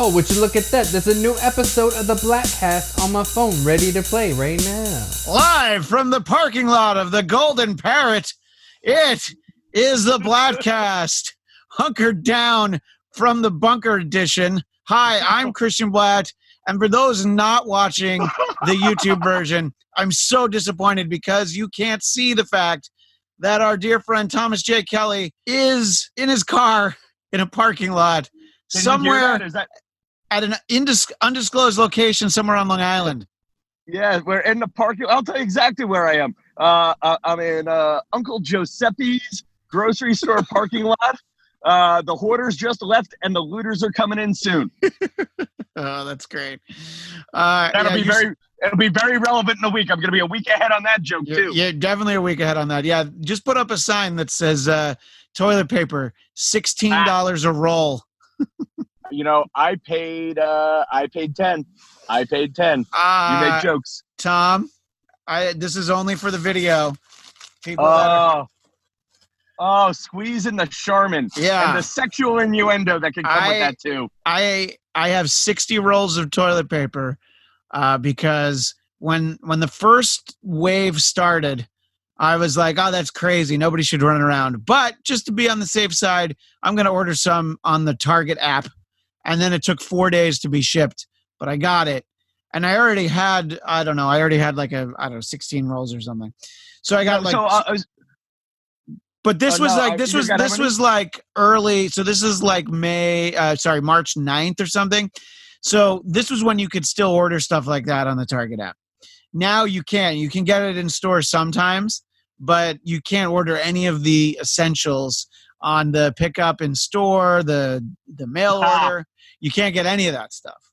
Oh, would you look at that? There's a new episode of the Bladtcast on my phone ready to play right now. Live from the parking lot of the Golden Parrot, it is the Bladtcast, hunkered down from the bunker edition. Hi, I'm Christian Bladt. And for those not watching the YouTube version, I'm so disappointed because you can't see the fact that our dear friend Thomas J. Kelly is in his car in a parking lot Did you hear somewhere that? Is that at an indis- undisclosed location somewhere on Long Island. yeah? We're in the parking. I'll tell you exactly where I am. Uh, I'm in uh, Uncle Giuseppe's grocery store parking lot. Uh, the hoarders just left, and the looters are coming in soon. Oh, that's great. Uh, That'll yeah, be very. It'll be very relevant in a week. I'm going to be a week ahead on that joke too. you're definitely a week ahead on that. Yeah, just put up a sign that says uh, toilet paper, sixteen dollars a roll. You know, I paid. Uh, I paid ten. I paid ten. You Uh, made jokes. Tom, I this is only for the video. People, are- Oh. Oh, squeezing the Charmin. Yeah. And the sexual innuendo that can come I- with that too. I I have sixty rolls of toilet paper uh, because when when the first wave started, I was like, oh, that's crazy. Nobody should run around. But just to be on the safe side, I'm going to order some on the Target app. And then it took four days to be shipped, but I got it. And I already had, I don't know, I already had like a, I don't know, 16 rolls or something. So I got like, so uh, but this Oh, was no, like, this you was, this was like early. So this is like May, uh, sorry, March 9th or something. So this was when you could still order stuff like that on the Target app. Now you can. You can get it in store sometimes, but you can't order any of the essentials on the pickup in store, the the mail Ah. order. You can't get any of that stuff.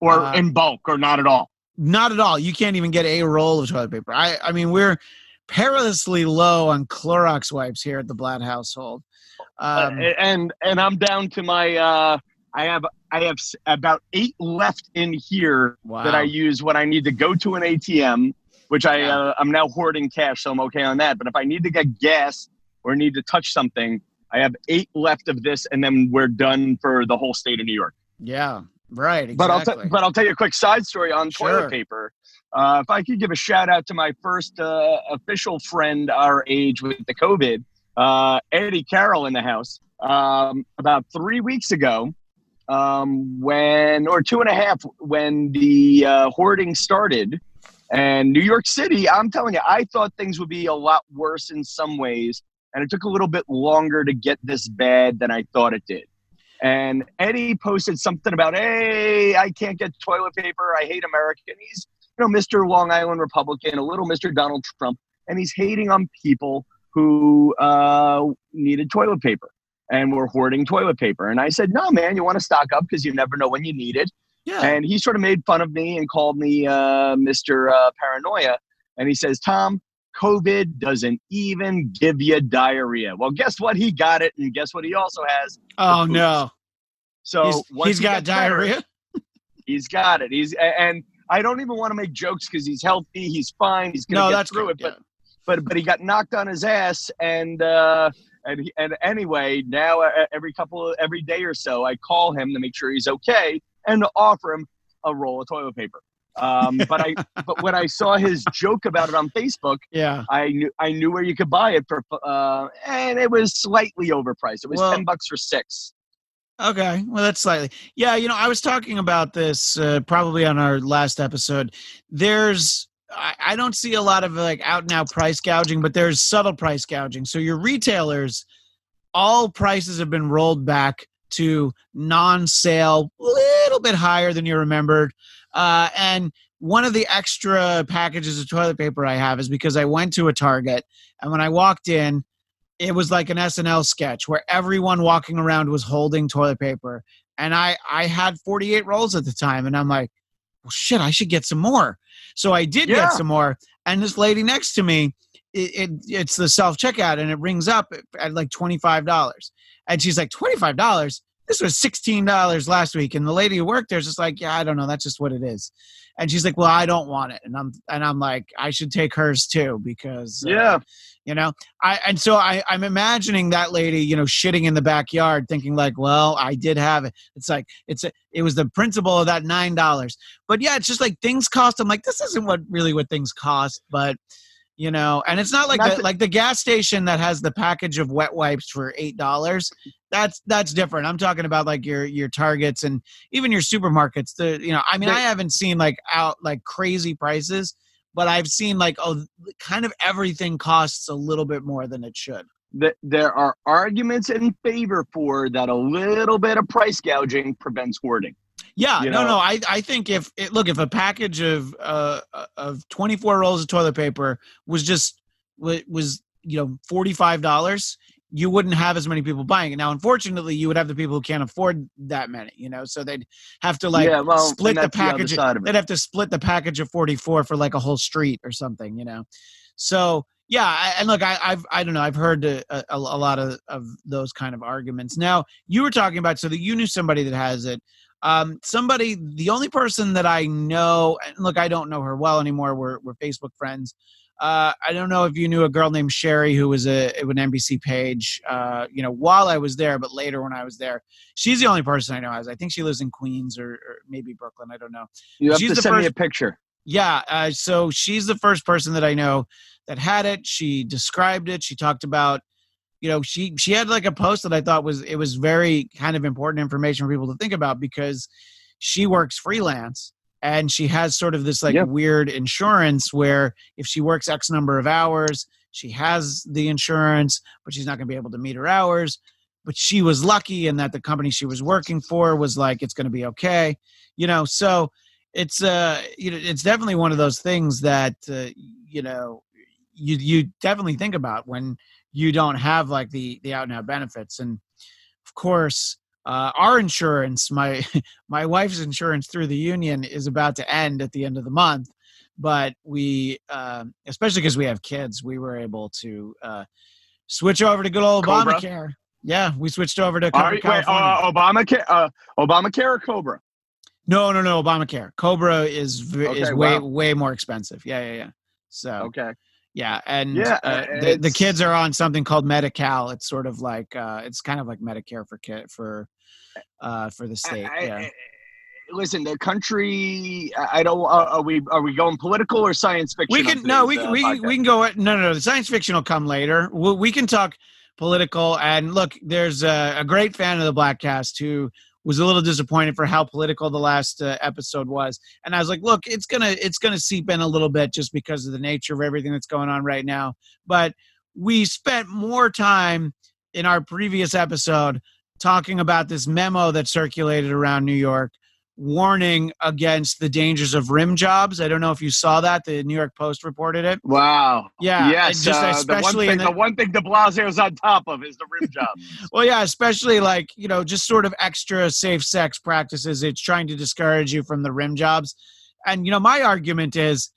or uh, in bulk or not at all. Not at all. You can't even get a roll of toilet paper. I I mean we're perilously low on Clorox wipes here at the Bladt household. Um, Uh, and and I'm down to my uh I have I have about 8 left in here wow. that I use when I need to go to an ATM, which I uh, I'm now hoarding cash so I'm okay on that, but if I need to get gas or need to touch something, I have 8 left of this and then we're done for the whole state of New York. yeah. Right. Exactly. But I'll t- but I'll tell you a quick side story on Sure. toilet paper. Uh, if I could give a shout out to my first uh, official friend our age with the COVID, uh, Eddie Carroll in the house. Um, about three weeks ago, um, when or two and a half when the uh, hoarding started, and New York City, I'm telling you, I thought things would be a lot worse in some ways, and it took a little bit longer to get this bad than I thought it did. And Eddie posted something about, "Hey, I can't get toilet paper. I hate America." And he's, you know, Mr. Long Island Republican, a little Mr. Donald Trump, and he's hating on people who uh, needed toilet paper and were hoarding toilet paper. And I said, "No, man, you want to stock up because you never know when you need it." yeah. And he sort of made fun of me and called me uh, Mr. Uh, Paranoia. And he says, Tom, COVID doesn't even give you diarrhea. Well, guess what? He got it. And guess what he also has? oh no. So he's he's he got gets better, diarrhea. he's got it. He's and I don't even want to make jokes because he's healthy. He's fine. He's gonna No, get that's through good. it. But but but he got knocked on his ass and uh and he, and anyway now uh, every couple every day or so i call him to make sure he's okay and to offer him a roll of toilet paper um but i but when i saw his joke about it on facebook yeah. i knew i knew where you could buy it for uh and it was slightly overpriced it was Well- 10 bucks for six Okay, well that's slightly. Yeah, you know, I was talking about this uh, probably on our last episode. There's I, I don't see a lot of like out and out price gouging, but there's subtle price gouging. So your retailers, all prices have been rolled back to non-sale, a little bit higher than you remembered. Uh, and one of the extra packages of toilet paper I have is because I went to a Target and when I walked in, it was like an SNL sketch where everyone walking around was holding toilet paper. And I, I had 48 rolls at the time. And I'm like, well, shit, I should get some more. So I did Yeah. get some more. And this lady next to me, it, it it's the self checkout and it rings up at like $25. And she's like, $25? This was $16 last week. And the lady who worked there is just like, yeah, I don't know. That's just what it is. And she's like, well, I don't want it. And I'm, and I'm like, I should take hers too, because, uh, Yeah. you know, I, and so I, I'm imagining that lady, you know, shitting in the backyard thinking like, well, I did have it. It's like, it's, a, it was the principle of that $9. But yeah, it's just like things cost. I'm like, this isn't what really what things cost, but you know, and it's not like the, like the gas station that has the package of wet wipes for eight dollars. That's that's different. I'm talking about like your your Targets and even your supermarkets. The you know, I mean, I haven't seen like out like crazy prices, but I've seen like oh, kind of everything costs a little bit more than it should. that there are arguments in favor for that a little bit of price gouging prevents hoarding. Yeah, You no, know? no. I, I think if it, look if a package of uh of twenty four rolls of toilet paper was just wa- was you know forty five dollars, you wouldn't have as many people buying it. Now, unfortunately, you would have the people who can't afford that many. You know, so they'd have to like yeah, well, split the package. of they'd have to split the package of forty four for like a whole street or something. You know, so yeah, I, and look, I, I've I don't know, I've heard a, a, a lot of of those kind of arguments. Now, you were talking about so that you knew somebody that has it um, somebody the only person that i know and look i don't know her well anymore we're, we're facebook friends uh, i don't know if you knew a girl named sherry who was a an nbc page uh, you know while i was there but later when i was there. She's the only person i know has. I think she lives in queens or, or maybe brooklyn i don't know. You have she's to the send me a picture. yeah uh, so she's the first person that i know that had it. She described it. She talked about you know she she had like a post that i thought was it was very kind of important information for people to think about because she works freelance and she has sort of this like Yeah. weird insurance where if she works x number of hours she has the insurance but she's not going to be able to meet her hours but she was lucky in that the company she was working for was like it's going to be okay you know so it's uh you know it's definitely one of those things that uh, you know you you definitely think about when you don't have like the the out and out benefits and of course uh, our insurance my my wife's insurance through the union is about to end at the end of the month but we um, especially because we have kids we were able to uh, switch over to good old Cobra? obamacare yeah we switched over to Cobra wait, uh, Obamacare, uh, Obamacare or Cobra? no no no obamacare cobra is v- is Okay, way wow. way more expensive yeah yeah yeah so Okay. Yeah, and Yeah, uh, the, the kids are on something called Medi-Cal. It's sort of like uh, it's kind of like Medicare for kid for uh, for the state. I- I- yeah. I- listen, the country. I I don't. Uh, are we are we going political or science fiction? we can no, we can we, podcast? we can go. No, no, no. The science fiction will come later. We, we can talk political. And look, there's a, a great fan of the Bladtcast who was a little disappointed for how political the last uh, episode was. And I was like, look, it's gonna it's gonna seep in a little bit just because of the nature of everything that's going on right now. But we spent more time in our previous episode talking about this memo that circulated around New York warning against the dangers of rim jobs. I don't know if you saw that. The New York Post reported it. Wow. Yeah, Yes. just uh, especially the one thing, the, the one thing De Blasio's on top of is the rim job. well, yeah, especially like you know, just sort of extra safe sex practices. It's trying to discourage you from the rim jobs. And you know, my argument is,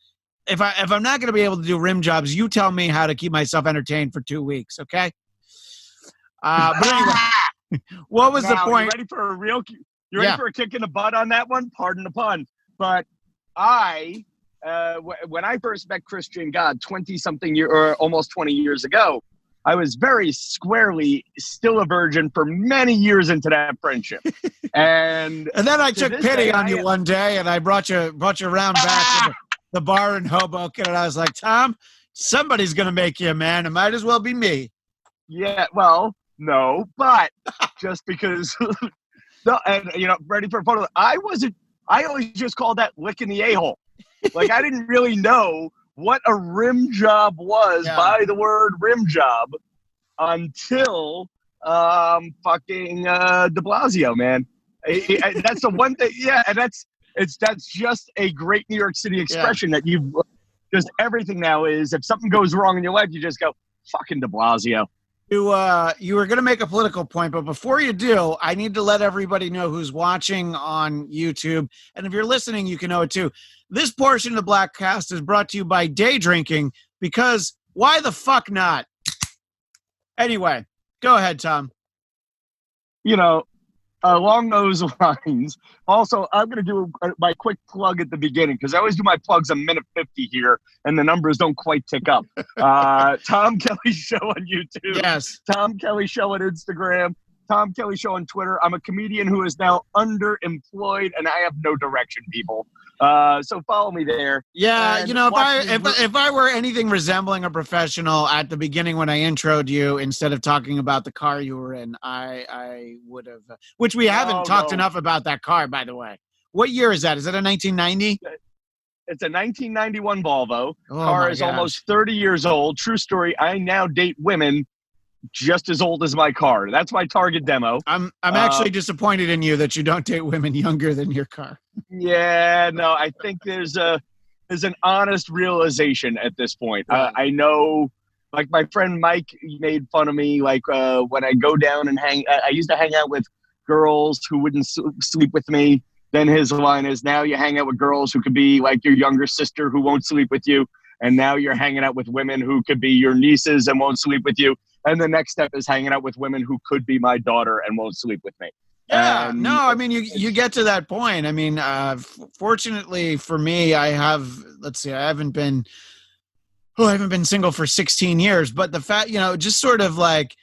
if I if I'm not going to be able to do rim jobs, you tell me how to keep myself entertained for two weeks, okay? Uh, but anyway, what was the point? Ready for a real? You ready Yeah. for a kick in the butt on that one? Pardon the pun. But I, uh, w- when I first met Christian God twenty something year or almost twenty years ago, I was very squarely still a virgin for many years into that friendship, and And then I To took pity day, on I you one day, and I brought you brought you around back to the, the bar in Hoboken, and I was like, Tom, somebody's gonna make you a man. It might as well be me. Yeah, well, no, but just because, no, and you know, ready for a photo. I wasn't. I always just called that licking the a hole. Like I didn't really know what a rim job was Yeah. by the word rim job until um fucking uh, De Blasio, man. I- I- that's the one thing. Yeah, and that's it's that's just a great New York City expression that you've just everything now is if something goes wrong in your life, you just go fucking De Blasio. You uh, you were gonna make a political point, but before you do, I need to let everybody know who's watching on YouTube, and if you're listening, you can know it too. This portion of the Bladtcast is brought to you by Day Drinking because why the fuck not? Anyway, go ahead, Tom. you know, along those lines, also, I'm going to do my quick plug at the beginning because I always do my plugs a minute 50 here and the numbers don't quite tick up. Uh, Tom Kelly Show on YouTube. Yes. Tom Kelly Show on Instagram. Tom Kelly Show on Twitter. I'm a comedian who is now underemployed and I have no direction, people. Uh, so follow me there. Yeah, you know, if I if, mo- if I were anything resembling a professional at the beginning when I introed you, instead of talking about the car you were in, I I would have. uh, Which we haven't No, talked no. enough about that car, by the way. What year is that? Is it a 1990? It's a 1991 Volvo. Oh car is gosh. almost 30 years old. True story. I now date women just as old as my car. That's my target demo. I'm I'm Uh, actually disappointed in you that you don't date women younger than your car. Yeah, no, I think there's a there's an honest realization at this point. Uh, I know, like my friend Mike made fun of me. Like uh, when I go down and hang, I used to hang out with girls who wouldn't sleep with me. Then his line is, now you hang out with girls who could be like your younger sister who won't sleep with you, and now you're hanging out with women who could be your nieces and won't sleep with you. And the next step is hanging out with women who could be my daughter and won't sleep with me. Yeah, Um, no, I mean you you get to that point. I mean, uh, f- fortunately for me, I have let's see, I haven't been oh, I haven't been single for 16 years, but the fact, you know, just sort of like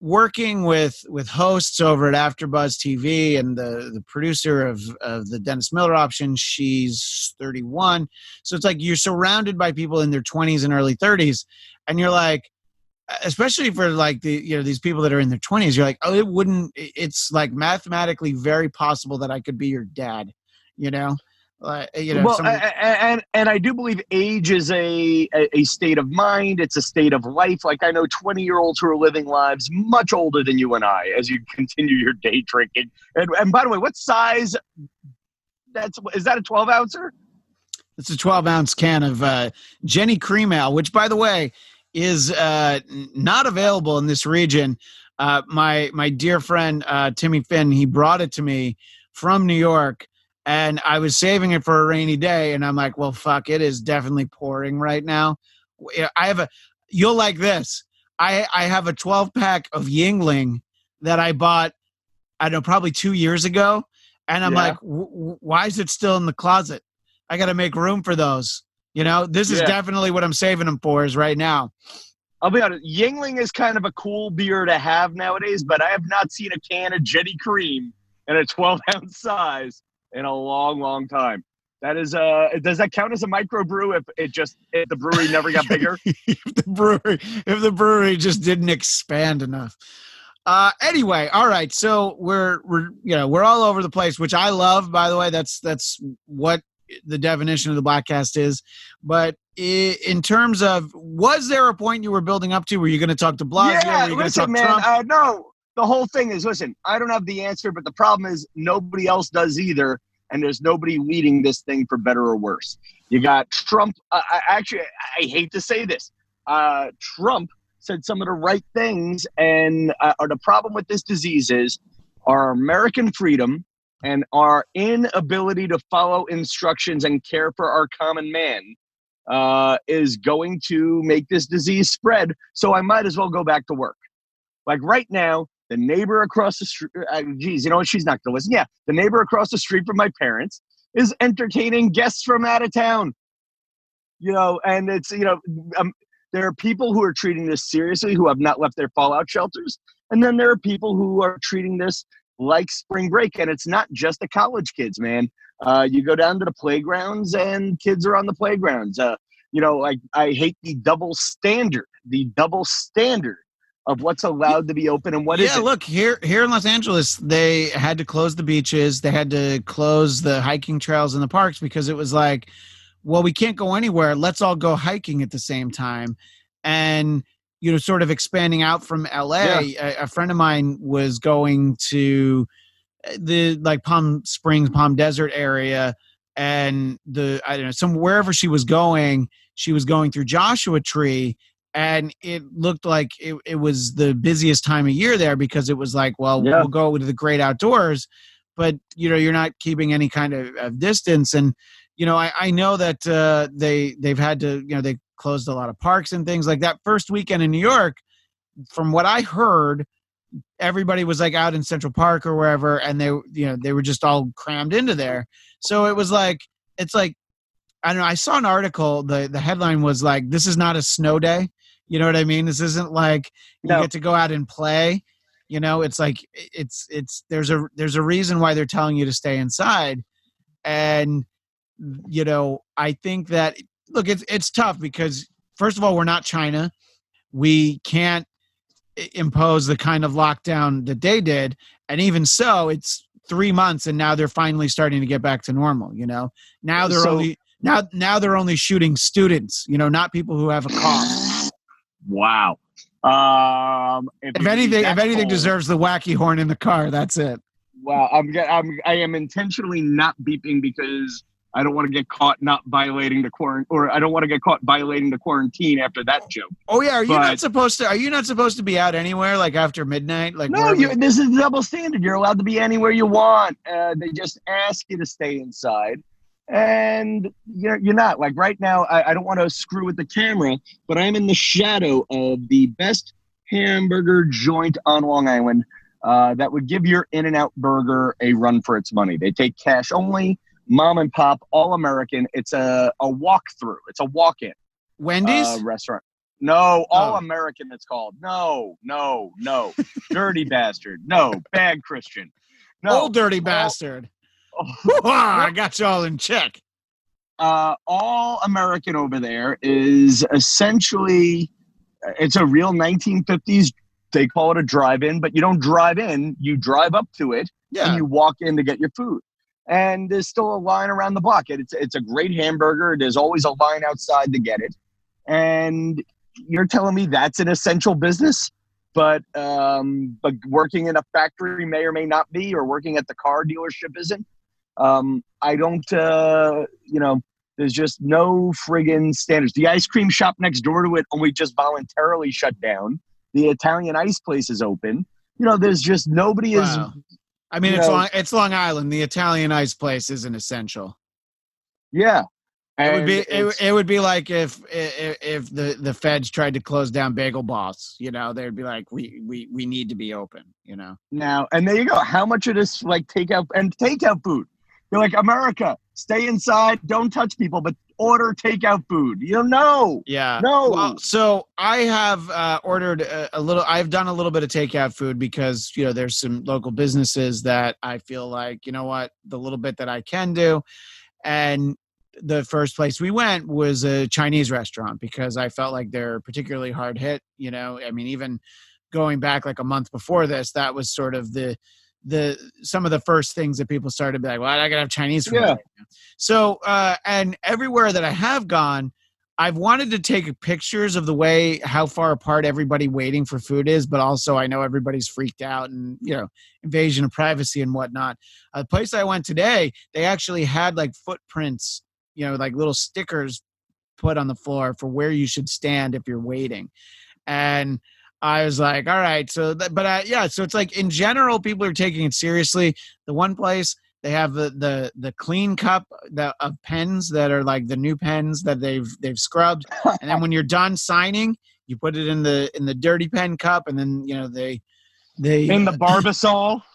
working with with hosts over at AfterBuzz TV and the the producer of of the Dennis Miller option, she's 31. So it's like you're surrounded by people in their 20s and early 30s and you're like especially for like the you know these people that are in their 20s you're like oh it wouldn't it's like mathematically very possible that i could be your dad you know like you know well, somebody- and and I do believe age is a, a state of mind. It's a state of life. Like I know twenty year olds who are living lives much older than you and I as you continue your day drinking. And and by the way, what size? That's is that a twelve ouncer? It's a 12 ounce can of uh, Genny Cream Ale, which, by the way, is uh, not available in this region. Uh, my my dear friend uh, Timmy Finn, he brought it to me from New York, and I was saving it for a rainy day. And I'm like, well, fuck, it is definitely pouring right now. I have a. You'll like this. I I have a 12 pack of Yuengling that I bought. I don't know, probably two years ago, and I'm Yeah. like, why is it still in the closet? I got to make room for those. You know, this is Yeah. definitely what I'm saving them for is right now. I'll be honest. Yuengling is kind of a cool beer to have nowadays, but I have not seen a can of Genny Cream in a twelve ounce size in a long, long time. That is uh does that count as a microbrew if it just if the brewery never got bigger? if the brewery, if the brewery just didn't expand enough. Uh, anyway, all right. So we're we're you know we're all over the place, which I love. By the way, that's that's what the definition of the bladtcast is. But in terms of, was there a point you were building up to? Were you going to talk to Blasio? yeah, you going talk listen, man. Trump? Uh, no, the whole thing is listen. I don't have the answer, but the problem is nobody else does either, and there's nobody leading this thing for better or worse. You got Trump. Uh, I, actually, I hate to say this. Uh, Trump said some of the right things, and uh, or the problem with this disease is our American freedom and our inability to follow instructions and care for our common man uh, is going to make this disease spread. So I might as well go back to work. Like right now, the neighbor across the street, uh, geez, you know what? She's not going to listen. Yeah, the neighbor across the street from my parents is entertaining guests from out of town. You know, and it's, you know, um, there are people who are treating this seriously who have not left their fallout shelters. And then there are people who are treating this like spring break. And it's not just the college kids, man. Uh, you go down to the playgrounds and kids are on the playgrounds. Uh, you know, like I hate the double standard, the double standard of what's allowed to be open and what yeah, isn't. look here here in Los Angeles, they had to close the beaches. They had to close the hiking trails in the parks because it was like, well, we can't go anywhere. Let's all go hiking at the same time, and you know, sort of expanding out from LA. A, a friend of mine was going to uh, the like Palm Springs, Palm Desert area, and the I don't know some wherever she was going, she was going through Joshua Tree and it looked like it, it was the busiest time of year there because it was like well Yeah. we'll go to the great outdoors but you know you're not keeping any kind of, of distance and you know I, I know that uh, they they've had to you know they closed a lot of parks and things like that first weekend in new york from what i heard everybody was like out in Central Park or wherever, and they you know they were just all crammed into there. So it was like it's like I don't know. I saw an article. the The headline was like, "This is not a snow day." You know what I mean? This isn't like you No. get to go out and play. You know, it's like it's it's there's a there's a reason why they're telling you to stay inside, and you know I think that look it's it's tough because first of all we're not China, we can't impose the kind of lockdown that they did, and even so, it's three months and now they're finally starting to get back to normal. You know, now they're So- only now now they're only shooting students. You know, not people who have a cough. Wow. Um, If you anything, if anything cold- deserves the wacky horn in the car, that's it. Wow, I'm, I'm I am intentionally not beeping because I don't want to get caught not violating the quarantine, or I don't want to get caught violating the quarantine after that joke. Oh yeah, are you not supposed to? Are you not supposed to be out anywhere like after midnight? Like No, you, this is double standard. You're allowed to be anywhere you want. Uh, they just ask you to stay inside, and you're you're not. Like right now, I, I don't want to screw with the camera, but I'm in the shadow of the best hamburger joint on Long Island. Uh, that would give your In and Out burger a run for its money. They take cash only, mom and pop, all American. It's a, a walk through, it's a walk in Wendy's. uh, restaurant. No, all Oh. American. It's called. No, no, no. Dirty bastard. No, bad Christian. No, Old dirty all- bastard. Oh. I got you all in check. uh, all American over there is essentially. It's a real 1950s. They call it a drive-in, but you don't drive in. You drive up to it Yeah. and you walk in to get your food. And there's still a line around the block. It's it's a great hamburger. There's always a line outside to get it. And you're telling me that's an essential business, but um, but working in a factory may or may not be, or working at the car dealership isn't. Um, I don't. Uh, you know, there's just no friggin' standards. The ice cream shop next door to it only just voluntarily shut down. The Italian ice place is open. You know, there's just nobody is Wow. I mean, you it's know- Long, it's Long Island. The Italian ice place isn't essential. Yeah. It would be it, it would be like if if, if the, the feds tried to close down Bagel Boss. You know, they'd be like, we we we need to be open. You know. now, and there you go. How much of this like takeout and takeout food? You're like America, stay inside, don't touch people, but order takeout food. You don't know. Yeah. No. Well, so I have uh, ordered a, a little. I've done a little bit of takeout food because you know there's some local businesses that I feel like you know what the little bit that I can do, and the first place we went was a Chinese restaurant because I felt like they're particularly hard hit. You know, I mean, even going back like a month before this, that was sort of the the some of the first things that people started to be like, well, I gotta have Chinese food. Yeah. So uh, and everywhere that I have gone, I've wanted to take pictures of the way how far apart everybody waiting for food is, but also I know everybody's freaked out and you know invasion of privacy and whatnot. The place I went today, they actually had like footprints, you know, like little stickers put on the floor for where you should stand if you're waiting, and I was like, all right, so but uh, yeah, so it's like in general, people are taking it seriously. The one place they have the the the clean cup that of pens that are like the new pens that they've they've scrubbed, and then when you're done signing, you put it in the in the dirty pen cup, and then you know they they In the uh, Barbasol.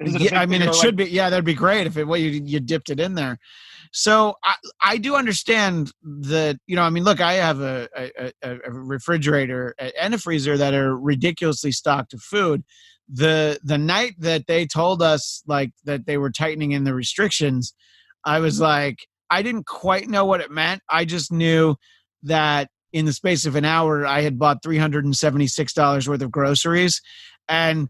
Is it yeah, I mean, it should like- be. Yeah, that'd be great if it. Well, you you dipped it in there. So I I do understand that you know. I mean, look, I have a a, a a refrigerator and a freezer that are ridiculously stocked of food. The the night that they told us like that they were tightening in the restrictions, I was like, I didn't quite know what it meant. I just knew that in the space of an hour, I had bought three hundred and seventy six dollars worth of groceries, and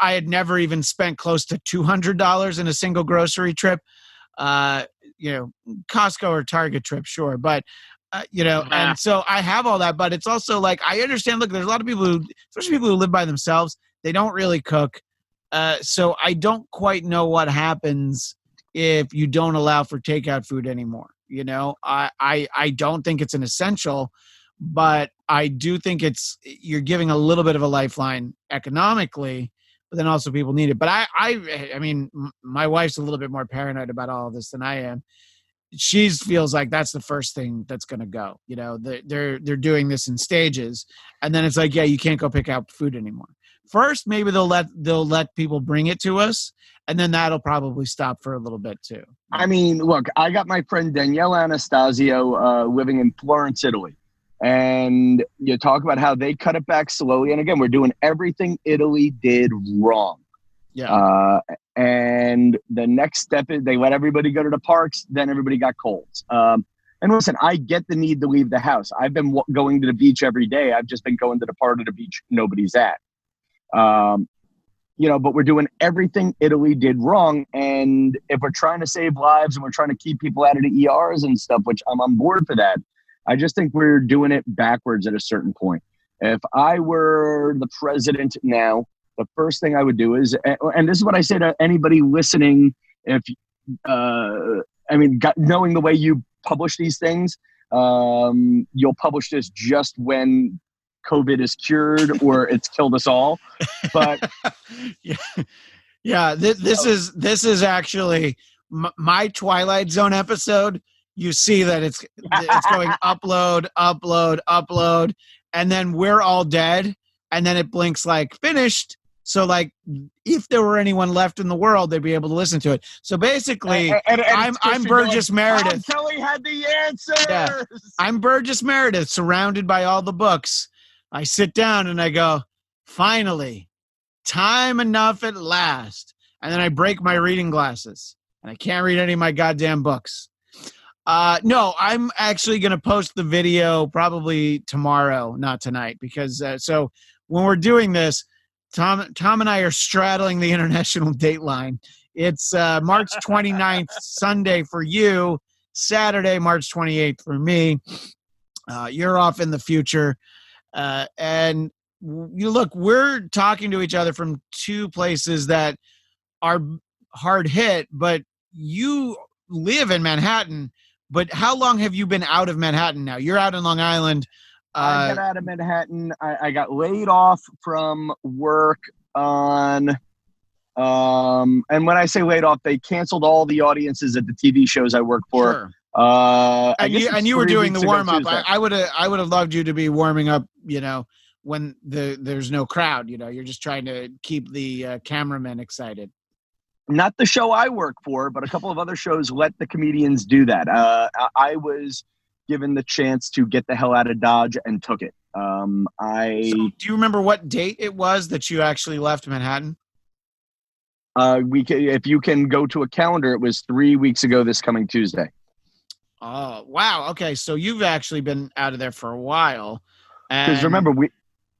I had never even spent close to two hundred dollars in a single grocery trip. Uh, you know, Costco or Target trip, sure, but uh, you know, and so I have all that. But it's also like I understand. Look, there's a lot of people who, especially people who live by themselves, they don't really cook. Uh, so I don't quite know what happens if you don't allow for takeout food anymore. You know, I I I don't think it's an essential, but I do think it's you're giving a little bit of a lifeline economically, but then also people need it. But I I I mean, my wife's a little bit more paranoid about all of this than I am. She feels like that's the first thing that's going to go. You know, they're, they're they're doing this in stages, and then it's like, yeah, you can't go pick out food anymore. First maybe they'll let they'll let people bring it to us and then that'll probably stop for a little bit too I mean, look, I got my friend Danielle Anastasio uh, living in Florence, Italy. And you talk about how they cut it back slowly. And again, we're doing everything Italy did wrong. yeah Uh, and the next step is they let everybody go to the parks. Then everybody got colds. Um, and listen, I get the need to leave the house. I've been w- going to the beach every day. I've just been going to the part of the beach nobody's at. Um, you know, but we're doing everything Italy did wrong. And if we're trying to save lives and we're trying to keep people out of the ERs and stuff, which I'm on board for that, I just think we're doing it backwards at a certain point. If I were the president now, the first thing I would do is, and this is what I say to anybody listening, if, uh, I mean, knowing the way you publish these things, um, you'll publish this just when COVID is cured or it's killed us all. But yeah yeah this, this is this is actually m- my twilight zone episode you see that it's it's going upload upload upload and then we're all dead and then it blinks like finished so like if there were anyone left in the world they'd be able to listen to it so basically And- and- and I'm- I'm Burgess Tom Meredith. Kelly had the answers. I'm Burgess Meredith, surrounded by all the books. I sit down and I go, finally, time enough at last. And then I break my reading glasses and I can't read any of my goddamn books. Uh, no, I'm actually going to post the video probably tomorrow, not tonight, because uh, so when we're doing this, Tom, Tom and I are straddling the international date line. It's uh, March 29th, Sunday for you, Saturday, March 28th for me. Uh, you're off in the future. Uh, and you look, we're talking to each other from two places that are hard hit, but you live in Manhattan. But how long have you been out of Manhattan now? You're out in Long Island. I Uh, got out of Manhattan. I, I got laid off from work on. Um, and when I say laid off, they canceled all the audiences at the TV shows I work for. sure. Uh, and you and you were doing the warm up. I, Tuesday. I would have I would have loved you to be warming up. You know, when the there's no crowd. You know, you're just trying to keep the uh, cameramen excited. not the show I work for, but a couple of other shows let the comedians do that. Uh, I- I was given the chance to get the hell out of Dodge and took it. Um, I So, do you remember what date it was that you actually left Manhattan? uh, we can, if you can go to a calendar, it was three weeks ago this coming Tuesday. Oh, wow. Okay, so you've actually been out of there for a while. Because remember, we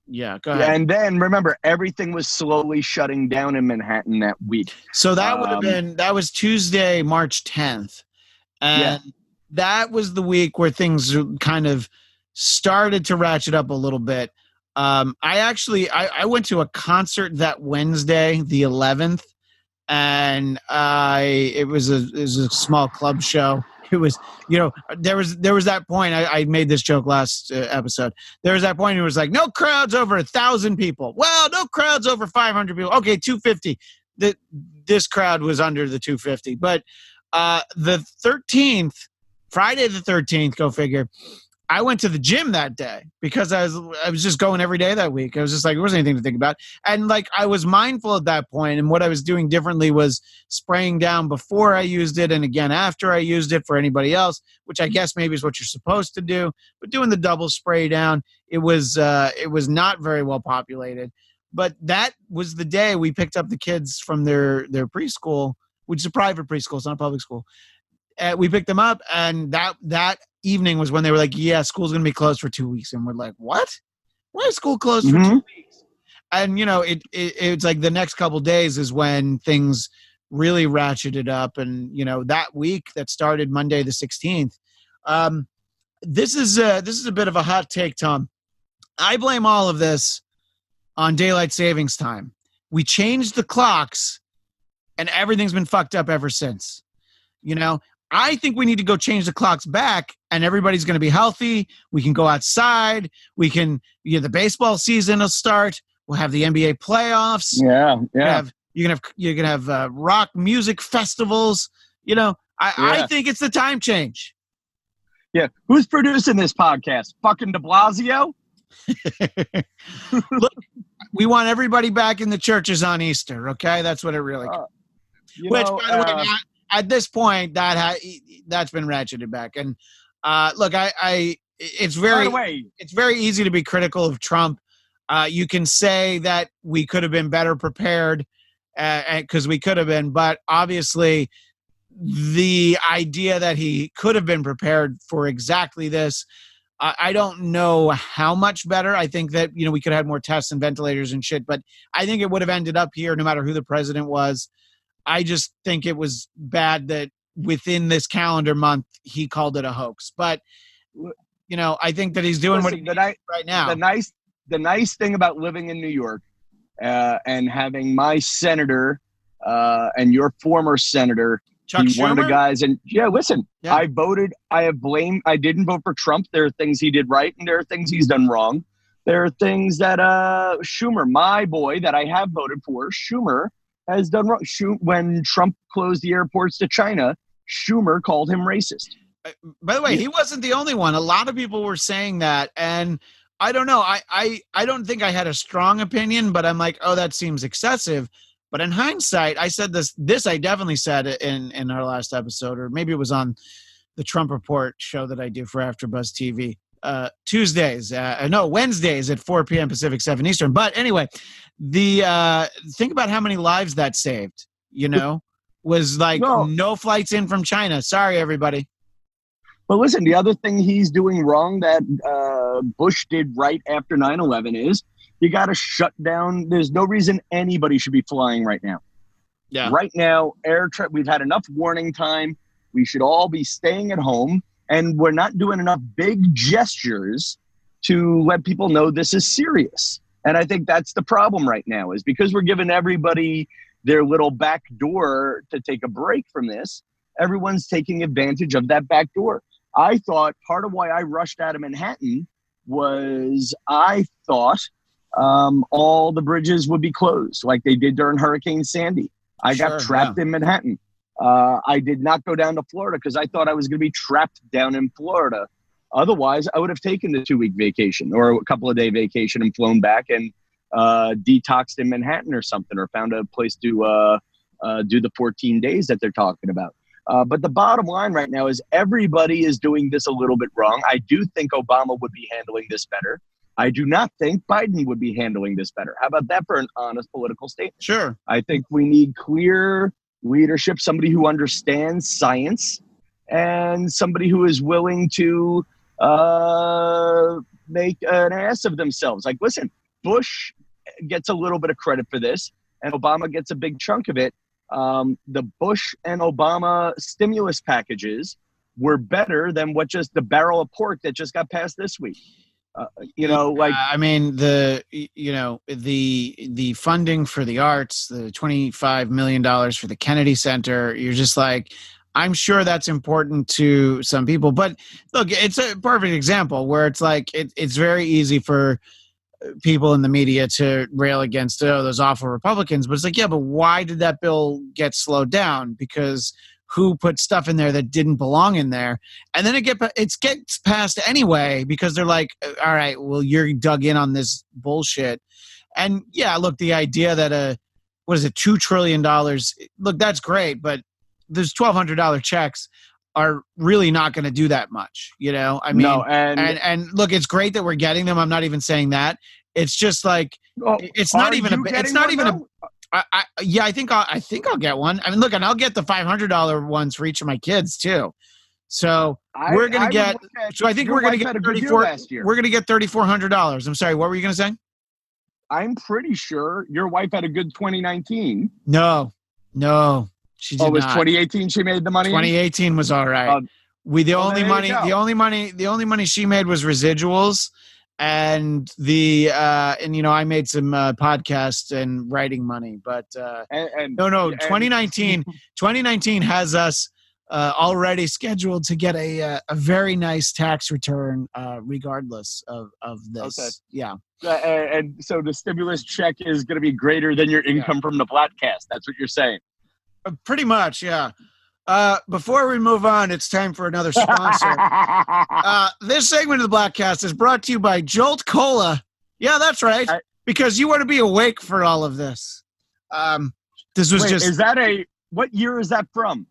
yeah, go ahead. and then remember everything was slowly shutting down in Manhattan that week. So that would have Um, been that was Tuesday, March 10th. And that was the week where things kind of started to ratchet up a little bit. Um, I actually I, I went to a concert that Wednesday, the 11th, and I it was a it was a small club show. It was you know there was there was that point I, I made this joke last uh, episode. There was that point it was like no crowds over a thousand people. Well, no crowds over 500 people. Okay, 250 that this crowd was under the 250 but uh the 13th friday the 13th go figure i went to the gym that day because i was i was just going every day that week. I was just like there wasn't anything to think about. And like i was mindful at that point and what i was doing differently was spraying down before i used it and again after i used it for anybody else which i guess maybe is what you're supposed to do. But doing the double spray down it was uh it was not very well populated. But that was the day we picked up the kids from their their preschool which is a private preschool it's not a public school. Uh, we picked them up and that that evening was when they were like yeah school's gonna be closed for two weeks. And we're like what? Why is school closed for two weeks? And you know it, it it's like the next couple days is when things really ratcheted up. And you know that week that started monday the 16th um this is uh this is a bit of a hot take tom. I blame all of this on daylight savings time. We changed the clocks and everything's been fucked up ever since. You know, I think we need to go change the clocks back and everybody's going to be healthy. We can go outside. We can, you know, the baseball season will start. We'll have the NBA playoffs. Yeah, Yeah. You're going to have, you can have, you can have uh, rock music festivals. You know, I, I think it's the time change. Yeah. Who's producing this podcast? Fucking De Blasio? Look, we want everybody back in the churches on Easter. Okay, that's what it really. Uh, Which, know, by the way, uh, Matt, at this point, that ha- that's been ratcheted back. And uh, look, I, I, it's very, it's very easy to be critical of Trump. Uh, you can say that we could have been better prepared because we could have been, but obviously, the idea that he could have been prepared for exactly this. I I don't know how much better. I think that you know we could have had more tests and ventilators and shit, but I think it would have ended up here no matter who the president was. I just think it was bad that within this calendar month he called it a hoax. But you know, I think that he's doing what he listen, the, ni- right now. the nice the nice thing about living in New York uh, and having my senator uh, and your former senator Chuck one of the guys. And yeah, listen, Yeah. I voted. I have blamed. I didn't vote for Trump. There are things he did right, and there are things he's done wrong. There are things that uh, Schumer, my boy, that I have voted for, Schumer has done wrong. When Trump closed the airports to China, Schumer called him racist. Uh, by the way, he wasn't the only one. A lot of people were saying that, and I don't know. I I I don't think I had a strong opinion, but I'm like, oh, that seems excessive. But in hindsight, I said this. This I definitely said in in our last episode, or maybe it was on the Trump Report show that I do for AfterBuzz TV. Uh, Tuesdays, uh, no Wednesdays at 4 p.m. Pacific, 7 Eastern. But anyway, the uh, think about how many lives that saved. You know, was like No. no flights in from China. Sorry, everybody. But listen, the other thing he's doing wrong that uh, Bush did right after 9 11 is you got to shut down. There's no reason anybody should be flying right now. Yeah. Right now, air tra- we've had enough warning time. We should all be staying at home, and we're not doing enough big gestures to let people know this is serious. And I think that's the problem right now is because we're giving everybody their little back door to take a break from this. Everyone's taking advantage of that back door. I thought part of why I rushed out of Manhattan was I thought um, all the bridges would be closed like they did during Hurricane Sandy. I Sure, got trapped in Manhattan. Uh, I did not go down to Florida because I thought I was going to be trapped down in Florida. Otherwise, I would have taken the two week vacation or a couple of day vacation and flown back and uh, detoxed in Manhattan or something or found a place to uh, uh, do the 14 days that they're talking about. Uh, but the bottom line right now is everybody is doing this a little bit wrong. I do think Obama would be handling this better. I do not think Biden would be handling this better. How about that for an honest political statement? Sure. I think we need clear leadership, somebody who understands science, and somebody who is willing to uh, make an ass of themselves. Like, listen, Bush gets a little bit of credit for this, and Obama gets a big chunk of it. Um, the Bush and Obama stimulus packages were better than what just the barrel of pork that just got passed this week. Uh, you know, like I mean the you know the the funding for the arts, the twenty five million dollars for the Kennedy Center. You're just like, I'm sure that's important to some people, but look, it's a perfect example where it's like it, it's very easy for uh, people in the media to rail against oh those awful Republicans, but it's like yeah, but why did that bill get slowed down? Because who put stuff in there that didn't belong in there? and then it get it gets passed anyway because they're like, uh, all right, well, you're dug in on this bullshit, and yeah, look, the idea that a what is it, two trillion dollars? Look, that's great, but those twelve hundred dollar checks are really not going to do that much. You know, I mean, no, and, and and look, it's great that we're getting them. I'm not even saying that. It's just like oh, it's not even a. It's not even a. I, I, yeah, I think I'll, I think I'll get one. I mean, look, and I'll get the five hundred dollar ones for each of my kids too. So I- we're gonna get- so I think we're gonna get a good year 34. We're going to get $3400. I'm sorry, what were you going to say? I'm pretty sure your wife had a good 2019. No. No. She oh, did Oh, it was not. 2018 she made the money? 2018 was all right. Oh, we the well, only money the only money the only money she made was residuals and the uh and you know I made some uh, podcast and writing money, but uh And, and no no and- 2019 2019 has us uh, already scheduled to get a uh, a very nice tax return uh, regardless of of this. Okay. Yeah. Uh, and, and so the stimulus check is going to be greater than your income from the podcast That's what you're saying. Uh, pretty much, yeah. Uh, before we move on, it's time for another sponsor. uh, this segment of the Bladtcast is brought to you by Jolt Cola. Yeah, that's right. I- because you want to be awake for all of this. Um, this was Wait, just is that a what year is that from?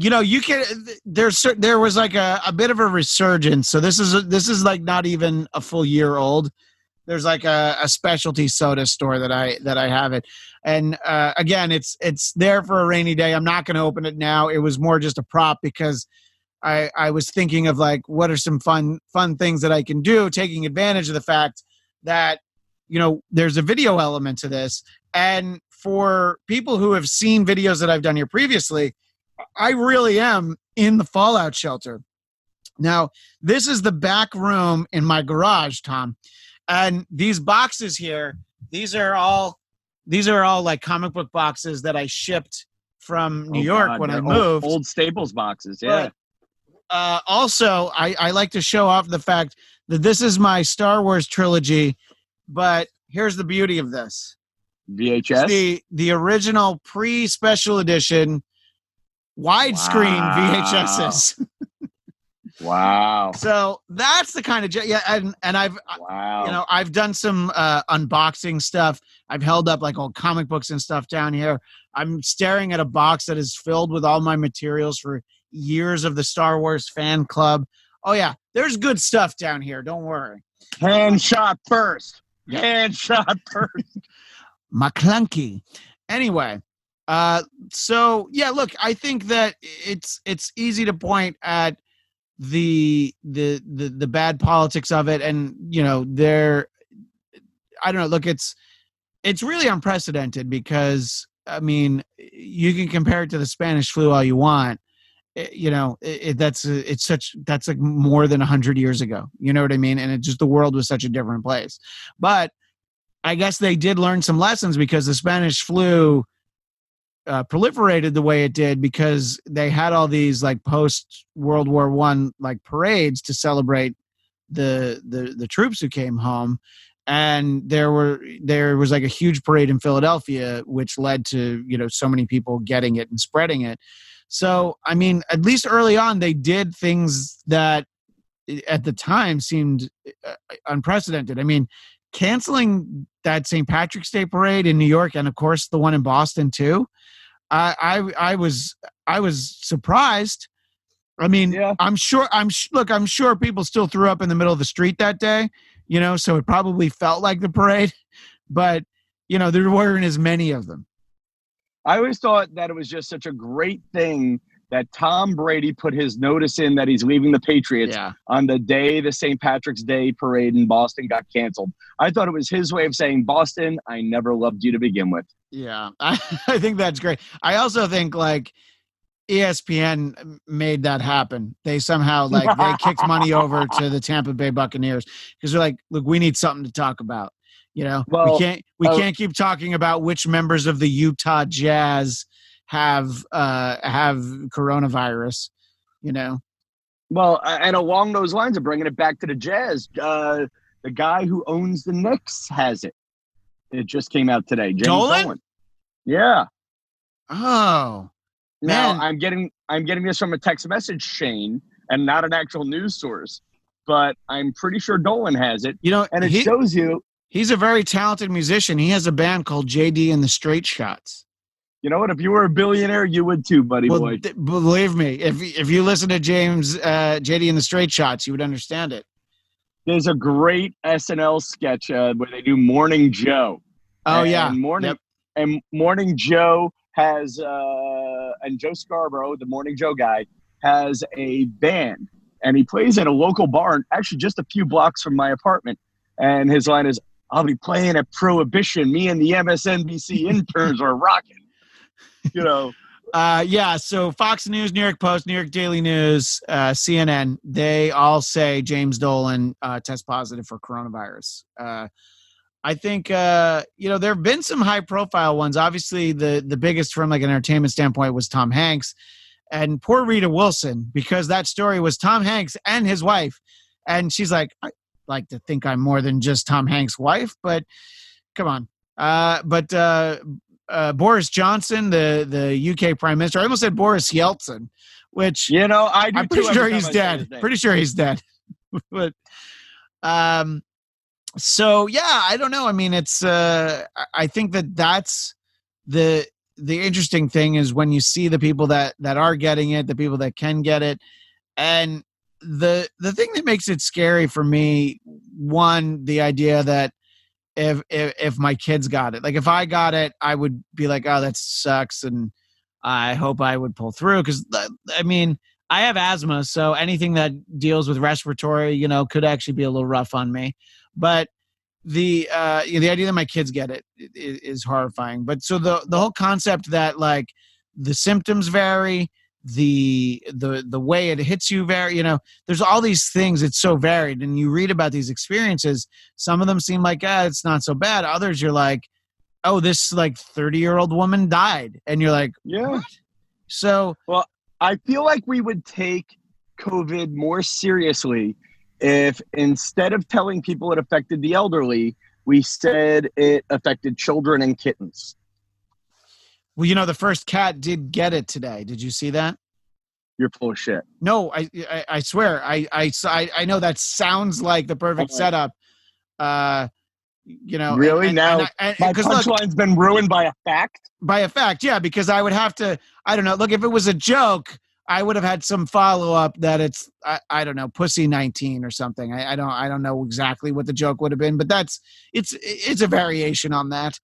you know you can there's there was like a, a bit of a resurgence so this is this is like not even a full year old there's like a, a specialty soda store that i that i have it and uh, again it's it's there for a rainy day i'm not going to open it now it was more just a prop because i i was thinking of like what are some fun fun things that i can do taking advantage of the fact that you know there's a video element to this and for people who have seen videos that i've done here previously I really am in the fallout shelter. Now, this is the back room in my garage, Tom. And these boxes here, these are all these are all like comic book boxes that I shipped from New Oh, York God, when I moved. Old, old Staples boxes. Yeah. But, uh, also, I, I like to show off the fact that this is my Star Wars trilogy, but here's the beauty of this. It's VHS. the the original pre special edition widescreen Wow. VHSs. Wow. So that's the kind of yeah, and and I've Wow. you know I've done some uh, unboxing stuff. I've held up like old comic books and stuff down here. I'm staring at a box that is filled with all my materials for years of the Star Wars fan club. Oh yeah, there's good stuff down here. Don't worry. Han shot first. Yeah. Han shot first. Maclunkey. Anyway, uh, so yeah, look, I think that it's it's easy to point at the the the the bad politics of it, and you know, there. I don't know. Look, it's it's really unprecedented because I mean, you can compare it to the Spanish flu all you want. It- you know, it, it, that's it's such that's like more than a hundred years ago. You know what I mean? And it just the world was such a different place. But I guess they did learn some lessons because the Spanish flu uh, proliferated the way it did because they had all these like post World War One like parades to celebrate the the the troops who came home, and there were there was like a huge parade in Philadelphia, which led to you know so many people getting it and spreading it. So I mean, at least early on, they did things that eh, at the time seemed uh, unprecedented. I mean, canceling that St. Patrick's Day parade in New York and of course the one in Boston too. I I, I was I was surprised. I mean, Yeah. I'm sure I'm sh- look, I'm sure people still threw up in the middle of the street that day, you know, so it probably felt like the parade, but you know, there weren't as many of them. I always thought that it was just such a great thing that Tom Brady put his notice in that he's leaving the Patriots Yeah. on the day the St. Patrick's Day parade in Boston got canceled. I thought it was his way of saying, Boston, I never loved you to begin with. Yeah, I, I think that's great. I also think like ESPN made that happen. They somehow like they kicked money over to the Tampa Bay Buccaneers because they're like, look, we need something to talk about. You know, we can't we uh, can't keep talking about which members of the Utah Jazz have uh have coronavirus. You know, Well, and along those lines of bringing it back to the Jazz, uh, the guy who owns the Knicks has it. It just came out today. James Dolan? Yeah. oh Now Man. I'm getting I'm getting this from a text message, Shane, and not an actual news source. But I'm pretty sure Dolan has it, you know, and it he, shows you. he's a very talented musician. He has a band called JD and the Straight Shots. You know what? If you were a billionaire, you would too, buddy Well, boy. th- believe me, if if you listen to James uh, JD and the Straight Shots, you would understand it. There's a great SNL sketch uh, where they do Morning Joe. Oh And yeah, Morning Yep. and Morning Joe has uh, and Joe Scarborough, the Morning Joe guy, has a band, and he plays at a local bar, actually just a few blocks from my apartment. And his line is, "I'll be playing at Prohibition. Me and the MSNBC interns are rocking." You know, Uh, yeah. So Fox News, New York Post, New York Daily News, uh, CNN, they all say James Dolan uh, test positive for coronavirus. Uh, I think uh, you know there have been some high profile ones. Obviously, the the biggest from like an entertainment standpoint was Tom Hanks, and poor Rita Wilson because that story was Tom Hanks and his wife, and she's like, I like to think I'm more than just Tom Hanks' wife, but come on. Uh, but uh, uh, Boris Johnson, the the UK Prime Minister, I almost said Boris Yeltsin, which you know, I do I'm pretty sure he's dead. Pretty sure he's dead. but um, so yeah, I don't know. I mean, it's uh, I- I think that that's the the interesting thing is when you see the people that that are getting it, the people that can get it, and the the thing that makes it scary for me, one, the idea that if if, if my kids got it, like if I got it, I would be like, oh, that sucks, and I hope I would pull through because I mean. I have asthma, so anything that deals with respiratory, you know, could actually be a little rough on me. But the uh you know, the idea that my kids get it is horrifying but so the the whole concept that like the symptoms vary the the the way it hits you very you know there's all these things it's so varied and you read about these experiences some of them seem like ah, it's not so bad others you're like oh this like 30 year old woman died and you're like Yeah. so Well I feel like we would take COVID more seriously if instead of telling people it affected the elderly, we said it affected children and kittens. Well you know the first cat did get it today did you see that You're full of shit. No, I, I, I swear, I, I, I I know that sounds like the perfect Okay. setup. Uh, you know, Really? and- Now, and and- My punchline's been ruined by a fact. by a fact, yeah, because I would have to. I don't know. Look, if it was a joke, I would have had some follow up that it's, I, I don't know, pussy nineteen or something. I, I don't, I don't know exactly what the joke would have been, but that's, it's, it's a variation on that.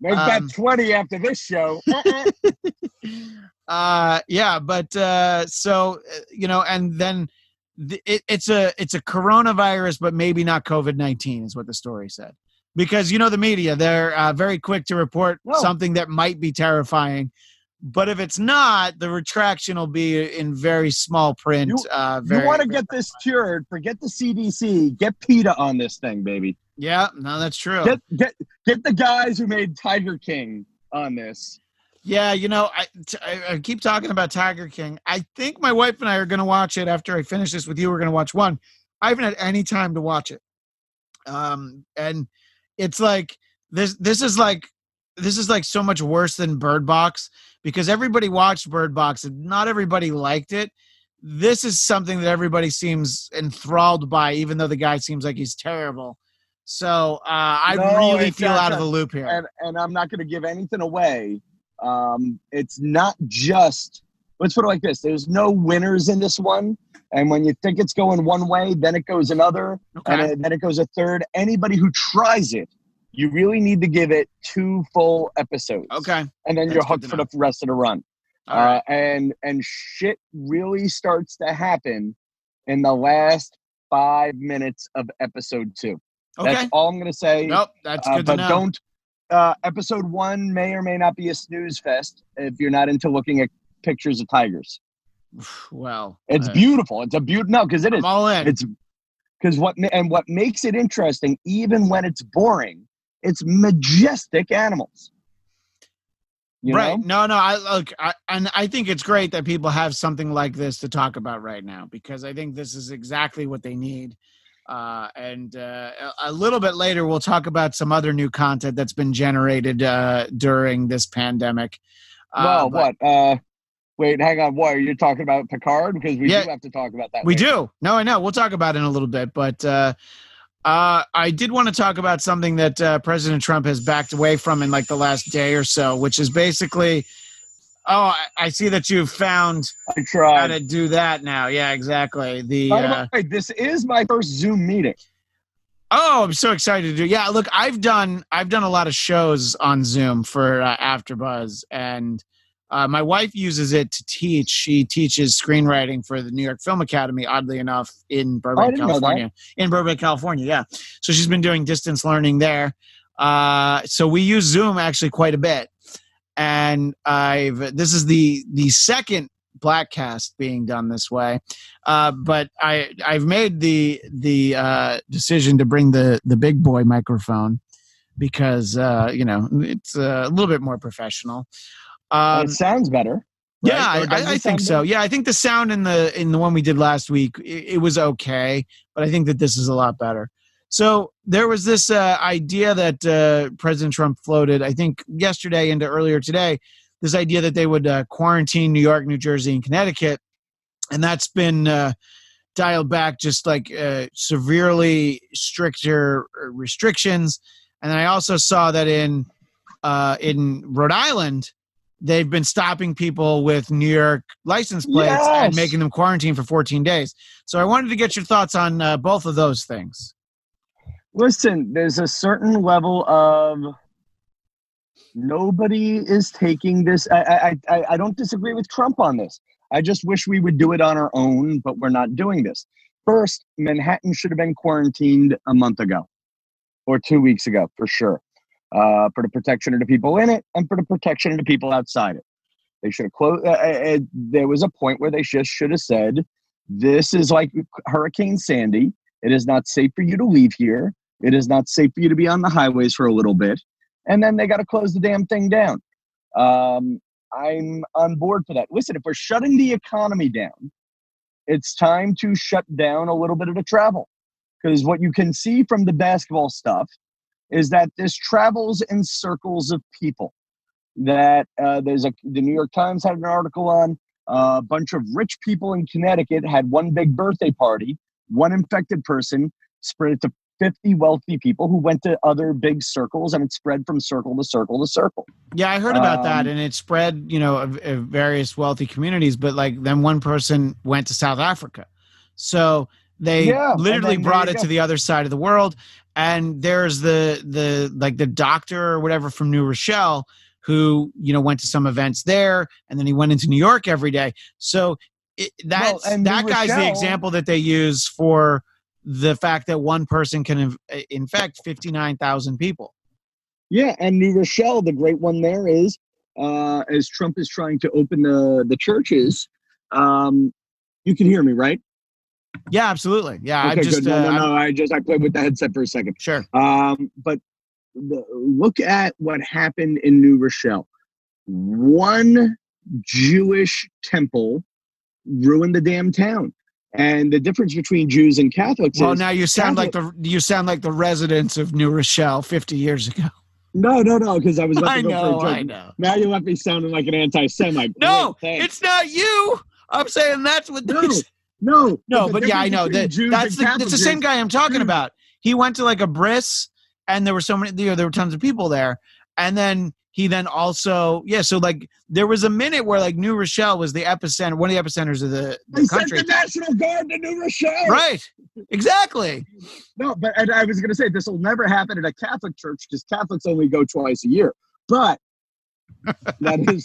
Make Um, that 20 after this show. uh yeah but uh so uh, you know and then th- it, it's a it's a coronavirus but maybe not covid-19 is what the story said because you know the media they're uh, very quick to report No. something that might be terrifying but if it's not the retraction will be in very small print You- uh you want to get this cured, forget the CDC. Get PETA on this thing, baby. Yeah no that's true Get, get, get the guys who made Tiger King on this. Yeah, you know, I, t- I, I keep talking about Tiger King. I think my wife and I are going to watch it after I finish this with you. We're going to watch one. I haven't had any time to watch it, um, and it's like this. This is like this is like so much worse than Bird Box because everybody watched Bird Box and not everybody liked it. This is something that everybody seems enthralled by, even though the guy seems like he's terrible. So uh, I No, really feel out of the loop here. and and I'm not going to give anything away. Um, it's not just. Let's put it like this: There's no winners in this one, and when you think it's going one way, then it goes another, Okay. and it- then it goes a third. Anybody who tries it, you really need to give it two full episodes. Okay. and then That's you're hooked for the rest of the run. Right. Uh, and and shit really starts to happen in the last five minutes of episode two. Okay. That's all I'm gonna say. Nope, that's Uh, good to but know. don't. Uh, episode one may or may not be a snooze fest if you're not into looking at pictures of tigers. well, It's uh, beautiful. It's a beautiful. No, because it is. I'm all in. It's because what and what makes it interesting, even when it's boring, it's majestic animals. You right? know? No, no. I look, I, and I think it's great that people have something like this to talk about right now because I think this is exactly what they need. Uh, and uh, a little bit later, we'll talk about some other new content that's been generated uh, during this pandemic. Uh, well, but what? Uh, wait, hang on. What are you talking about, Picard? Because we Yeah. do have to talk about that. We later. do. No, I know. We'll talk about it in a little bit, but uh, uh, I did want to talk about something that uh, President Trump has backed away from in like the last day or so, which is basically. Oh, I, I see that you've found I how tried. to do that now. Yeah, exactly. The By the uh, way, this is my first Zoom meeting. oh, I'm so excited to do. Yeah, look, I've done I've done a lot of shows on Zoom for uh, AfterBuzz, and uh, my wife uses it to teach. She teaches screenwriting for the New York Film Academy. Oddly enough, in Burbank, know that. California. In Burbank, California, yeah. So she's been doing distance learning there. Uh, so we use Zoom actually quite a bit, and I've this is the the second Bladtcast being done this way. Uh, but I I've made the the uh, decision to bring the the big boy microphone because uh, you know it's a little bit more professional. Um, it sounds better. yeah, right? Or I, I, I think so. better? Yeah, I think the sound in the in the one we did last week it, it was okay, but I think that this is a lot better. So there was this uh, idea that uh, President Trump floated, I think yesterday into earlier today, this idea that they would uh, quarantine New York, New Jersey, and Connecticut, and that's been uh, dialed back just like uh, severely stricter restrictions. And I also saw that in uh, in Rhode Island, they've been stopping people with New York license plates Yes. and making them quarantine for 14 days. So I wanted to get your thoughts on uh, both of those things. Listen, there's a certain level of nobody is taking this. I, I, I, I don't disagree with Trump on this. I just wish we would do it on our own, but we're not doing this. First, Manhattan should have been quarantined a month ago or two weeks ago for sure, uh, for the protection of the people in it and for the protection of the people outside it. They should have closed. Uh, uh, there was a point where they just should have said, "This is like Hurricane Sandy. It is not safe for you to leave here. It is not safe for you to be on the highways for a little bit." And then they got to close the damn thing down. Um, I'm on board for that. Listen, if we're shutting the economy down, it's time to shut down a little bit of the travel. Because what you can see from the basketball stuff is that this travels in circles of people. That uh, there's a the New York Times had an article on uh, a bunch of rich people in Connecticut had one big birthday party. One infected person spread it to 50 wealthy people who went to other big circles, and it spread from circle to circle to circle. Yeah, I heard about that, Um, and it spread, you know, of, of various wealthy communities. But like, then one person went to South Africa, so they Yeah, literally brought it go. to the other side of the world. And there's the the like the doctor or whatever from New Rochelle who you know went to some events there, and then he went into New York every day. So it, that's New that guy's the example that they use for the fact that one person can inf- infect fifty nine thousand people. Yeah, and New Rochelle, the great one there is, uh, as Trump is trying to open the the churches. Um, you can hear me, right? Yeah, absolutely. Yeah, okay, I'm just good. No, uh, no, no. I just I played with the headset for a second. sure. Um, but the, look at what happened in New Rochelle. One Jewish temple ruined the damn town. And the difference between Jews and Catholics Well, now you sound like the you sound like the residents of New Rochelle 50 years ago. no, no, no, because I was about I to go know, for a I joke. know. Now you left me sounding like an anti-Semite. No, Great, it's not you. I'm saying that's what No, they no, No, but yeah, I know that Jews that's the, that's the same guy I'm talking Mm. about. He went to like a bris, and there were so many. You know, there were tons of people there, and then he then also yeah. So like there was a minute where like New Rochelle was the epicenter, one of the epicenters of the, They the sent country. the National Guard to New Rochelle. Right. Exactly. No, but and I was going to say this will never happen at a Catholic church because Catholics only go twice a year. But that is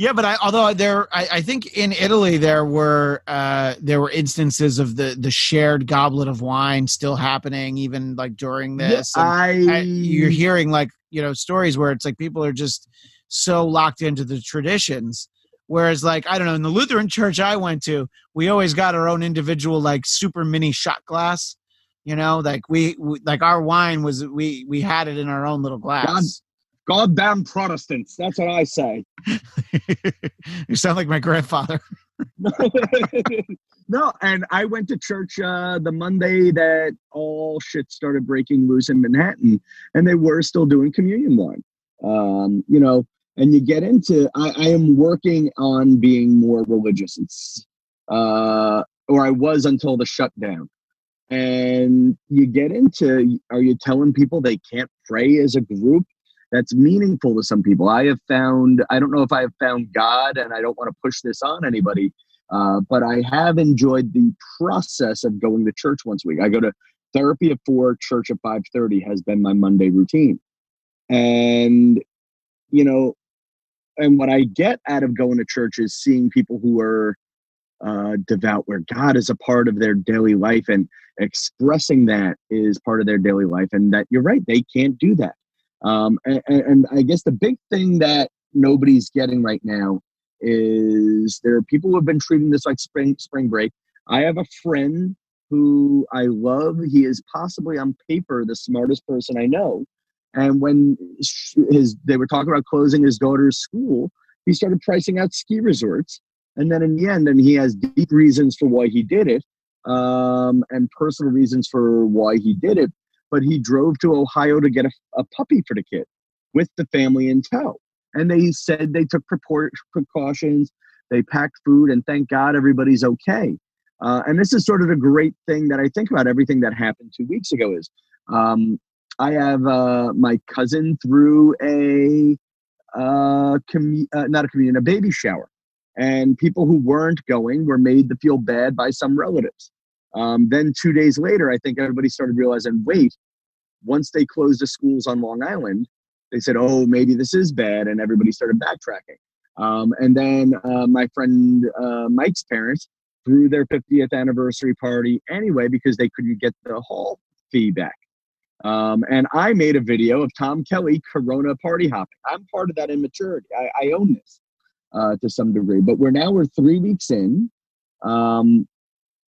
Yeah, but I although there I, I think in Italy there were uh there were instances of the the shared goblet of wine still happening even like during this. and I, I- you're hearing like, you know, stories where it's like people are just so locked into the traditions. Whereas like, I don't know, in the Lutheran church I went to, we always got our own individual like super mini shot glass. You know, like we, we like our wine was we we had it in our own little glass. Goddamn Protestants. That's what I say. you sound like my grandfather. no, and I went to church uh, the Monday that all shit started breaking loose in Manhattan, and they were still doing communion wine. Um, you know, and you get into. I, I am working on being more religious. It's, uh, or I was until the shutdown. And you get into. Are you telling people they can't pray as a group? That's meaningful to some people. I have found. I don't know if I have found God, and I don't want to push this on anybody uh, but I have enjoyed the process of going to church once a week. I go to therapy at four, church at five thirty has been my Monday routine, and you know, and what I get out of going to church is seeing people who are uh, devout, where God is a part of their daily life, and expressing that is part of their daily life, and that you're right, they can't do that. Um, and, and I guess the big thing that nobody's getting right now is there are people who have been treating this like spring spring break. I have a friend who I love. He is possibly on paper the smartest person I know. And when his they were talking about closing his daughter's school, he started pricing out ski resorts. And then in the end, and he has deep reasons for why he did it, um, and personal reasons for why he did it. But he drove to Ohio to get a, a puppy for the kid with the family in tow. And they said they took precautions they packed food and thank god everybody's okay. Uh, and this is sort of the great thing that I think about everything that happened two weeks ago is um, I have uh, my cousin through a uh, commu- uh, not a communion, a baby shower, and people who weren't going were made to feel bad by some relatives. Um, then two days later, I think everybody started realizing, wait, once they closed the schools on Long Island, they said, oh, maybe this is bad, and everybody started backtracking. Um, and then uh, my friend uh, Mike's parents threw their 50th anniversary party anyway because they couldn't get the hall fee back. Um, and I made a video of Tom Kelly Corona party hopping. I'm part of that immaturity. I, I own this uh, to some degree, but we're now we're three weeks in. Um,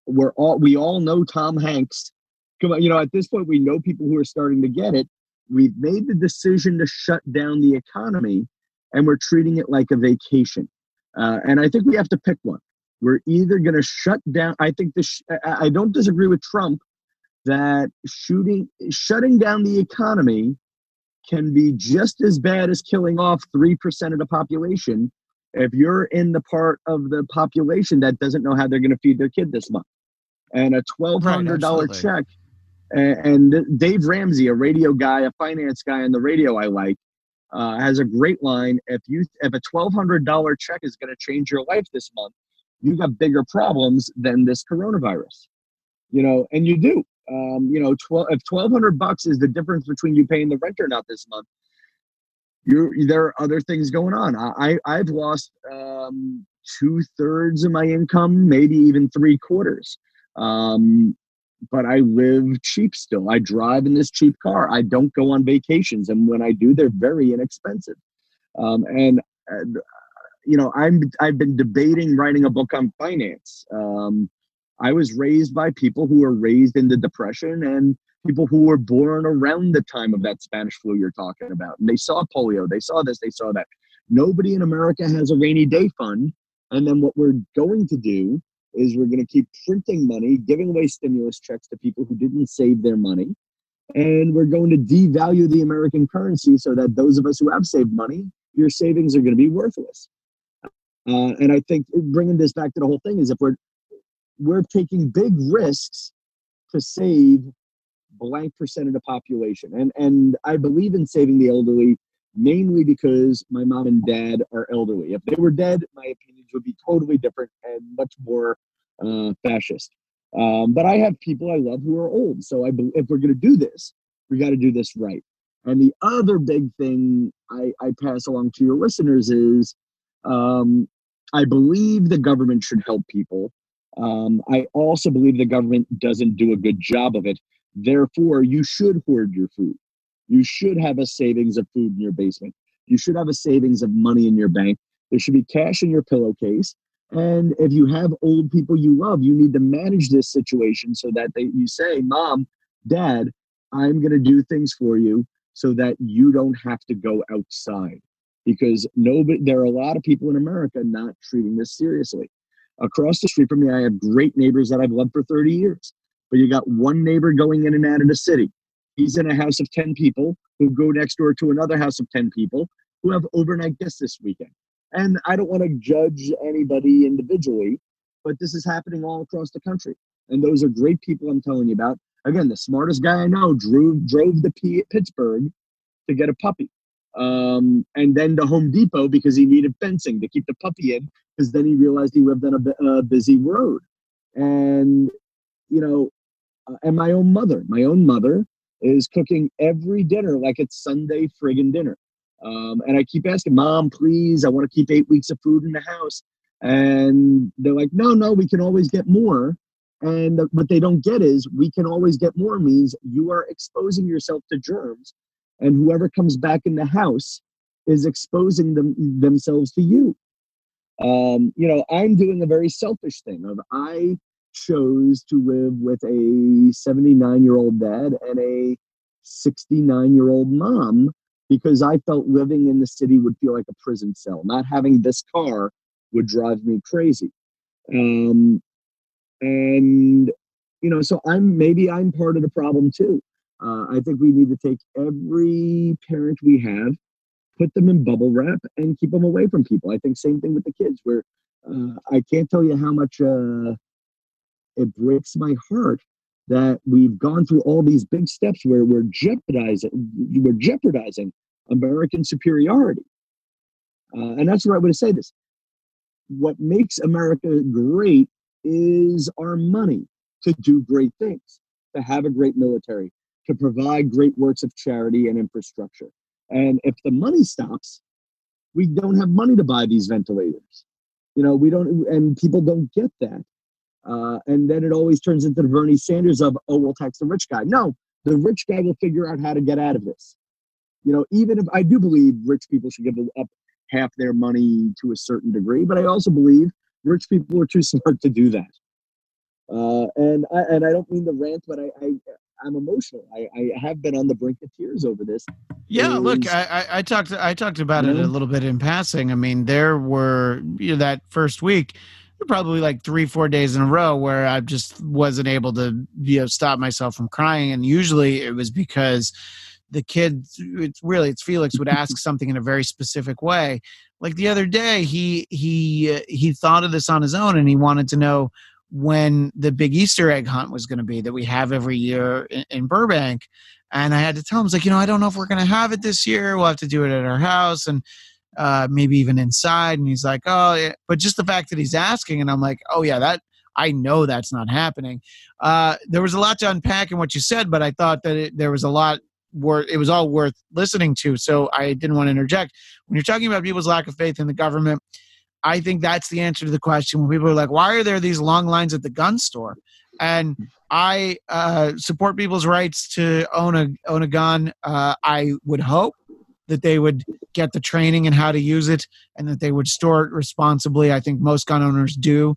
we're all we all know Tom Hanks. Come on, you know at this point we know people who are starting to get it. We've made the decision to shut down the economy, and we're treating it like a vacation. Uh, and I think we have to pick one. We're either going to shut down. I think this. I don't disagree with Trump that shooting shutting down the economy can be just as bad as killing off 3% of the population if you're in the part of the population that doesn't know how they're going to feed their kid this month. And a $1200 right, check and, and, dave ramsey a radio guy a finance guy on the radio i like uh, has a great line if you if a $1200 check is going to change your life this month you got bigger problems than this coronavirus. You know and you do. Um, you know, 12, if 1200 bucks is the difference between you paying the rent or not this month, you there are other things going on. I, I've lost um, two thirds of my income, maybe even three quarters. Um, but I live cheap still. I drive in this cheap car. I don't go on vacations, and when I do, they're very inexpensive. Um, and uh, you know, I'm I've been debating writing a book on finance. Um, I was raised by people who were raised in the Depression and people who were born around the time of that Spanish flu you're talking about. And they saw polio, they saw this, they saw that. Nobody in America has a rainy day fund. And then what we're going to do is we're going to keep printing money, giving away stimulus checks to people who didn't save their money. And we're going to devalue the American currency so that those of us who have saved money, your savings are going to be worthless. Uh, and I think bringing this back to the whole thing is if we're we're taking big risks to save blank percent of the population. And and I believe in saving the elderly mainly because my mom and dad are elderly. If they were dead, my opinions would be totally different and much more uh, fascist. Um, but I have people I love who are old. So I if we're going to do this, we got to do this right. And the other big thing I, I pass along to your listeners is um, I believe the government should help people. Um, I also believe the government doesn't do a good job of it. Therefore, you should hoard your food. You should have a savings of food in your basement. You should have a savings of money in your bank. There should be cash in your pillowcase. And if you have old people you love, you need to manage this situation so that they, you say, Mom, Dad, I'm going to do things for you so that you don't have to go outside. Because nobody, there are a lot of people in America not treating this seriously. Across the street from me, I have great neighbors that I've loved for 30 years. But you got one neighbor going in and out of the city. He's in a house of 10 people who go next door to another house of 10 people who have overnight guests this weekend. And I don't want to judge anybody individually, but this is happening all across the country. And those are great people I'm telling you about. Again, the smartest guy I know drove drove to P- Pittsburgh to get a puppy um, and then to Home Depot because he needed fencing to keep the puppy in because then he realized he lived on a, a busy road. And, you know, and my own mother, my own mother is cooking every dinner like it's Sunday friggin' dinner. Um, and I keep asking, Mom, please, I want to keep eight weeks of food in the house. And they're like, no, no, we can always get more. And what they don't get is we can always get more means you are exposing yourself to germs and whoever comes back in the house is exposing them themselves to you um, you know i'm doing a very selfish thing of i chose to live with a 79 year old dad and a 69 year old mom because i felt living in the city would feel like a prison cell not having this car would drive me crazy um, and you know so i'm maybe i'm part of the problem too uh, I think we need to take every parent we have, put them in bubble wrap, and keep them away from people. I think same thing with the kids. Where uh, I can't tell you how much uh, it breaks my heart that we've gone through all these big steps where we're jeopardizing we're jeopardizing American superiority. Uh, and that's the right way to say this. What makes America great is our money to do great things, to have a great military, to provide great works of charity and infrastructure. And if the money stops, we don't have money to buy these ventilators. You know, we don't, and people don't get that. Uh, and then it always turns into the Bernie Sanders of, oh, we'll tax the rich guy. No, the rich guy will figure out how to get out of this. You know, even if I do believe rich people should give up half their money to a certain degree, but I also believe rich people are too smart to do that. Uh, and I, and I don't mean the rant, but I, I I'm emotional. I, I have been on the brink of tears over this. Yeah, look, I, I, I talked I talked about it a little bit in passing. I mean, there were you know that first week, probably like three four days in a row where I just wasn't able to you know stop myself from crying, and usually it was because the kid it's really it's felix would ask something in a very specific way. Like the other day he he uh, he thought of this on his own and he wanted to know when the big easter egg hunt was going to be that we have every year in, in burbank. And i had to tell him like you know i don't know if we're going to have it this year. We'll have to do it at our house. And uh, maybe even inside and he's like oh yeah. but just the fact that he's asking and i'm like oh yeah that I know that's not happening. Uh, there was a lot to unpack in what you said, but I thought that it, there was a lot worth it was all worth listening to so i didn't want to interject when you're talking about people's lack of faith in the government i think that's the answer to the question when people are like why are there these long lines at the gun store and i uh, support people's rights to own a own a gun uh, i would hope that they would get the training and how to use it and that they would store it responsibly. I think most gun owners do.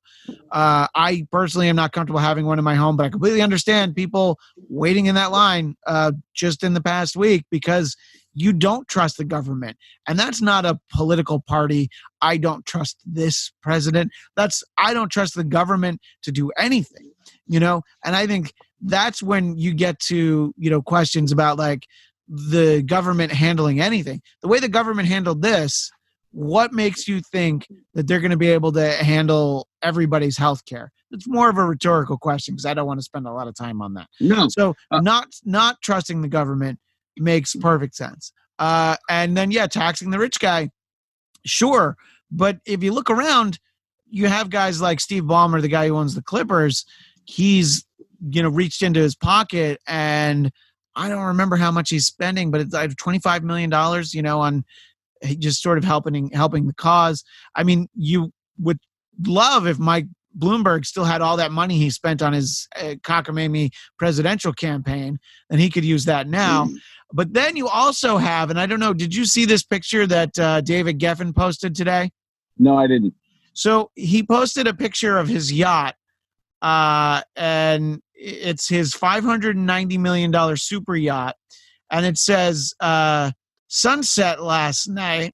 Uh, I personally am not comfortable having one in my home, but I completely understand people waiting in that line uh, just in the past week because you don't trust the government. And that's not a political party. I don't trust this president. That's, I don't trust the government to do anything, you know? And I think that's when you get to, you know, questions about like, the government handling anything. The way the government handled this, what makes you think that they're going to be able to handle everybody's health care? It's more of a rhetorical question because I don't want to spend a lot of time on that. No. So uh, not not trusting the government makes perfect sense. Uh, and then yeah, taxing the rich guy, sure. But if you look around, you have guys like Steve Ballmer, the guy who owns the Clippers. He's you know reached into his pocket and I don't remember how much he's spending, but it's like twenty five million dollars, you know, on just sort of helping helping the cause. I mean, you would love if Mike Bloomberg still had all that money he spent on his uh, cockamamie presidential campaign, and he could use that now. Mm. But then you also have, and I don't know, did you see this picture that uh, David Geffen posted today? No, I didn't. So he posted a picture of his yacht, uh, and it's his 590 million dollar super yacht, and it says uh, sunset last night,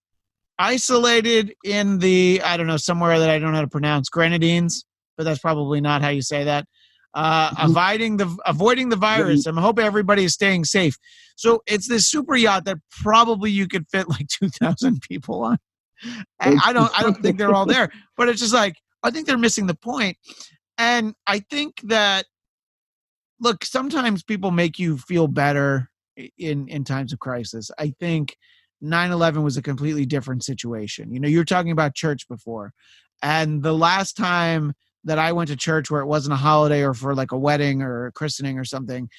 isolated in the I don't know somewhere that I don't know how to pronounce Grenadines, but that's probably not how you say that. Uh, mm-hmm. avoiding the avoiding the virus. I'm hoping everybody is staying safe. So it's this super yacht that probably you could fit like 2,000 people on. And I don't I don't think they're all there, but it's just like I think they're missing the point. And I think that look, sometimes people make you feel better in in times of crisis. I think 9/11 was a completely different situation. You know, you were talking about church before. And the last time that I went to church where it wasn't a holiday or for like a wedding or a christening or something,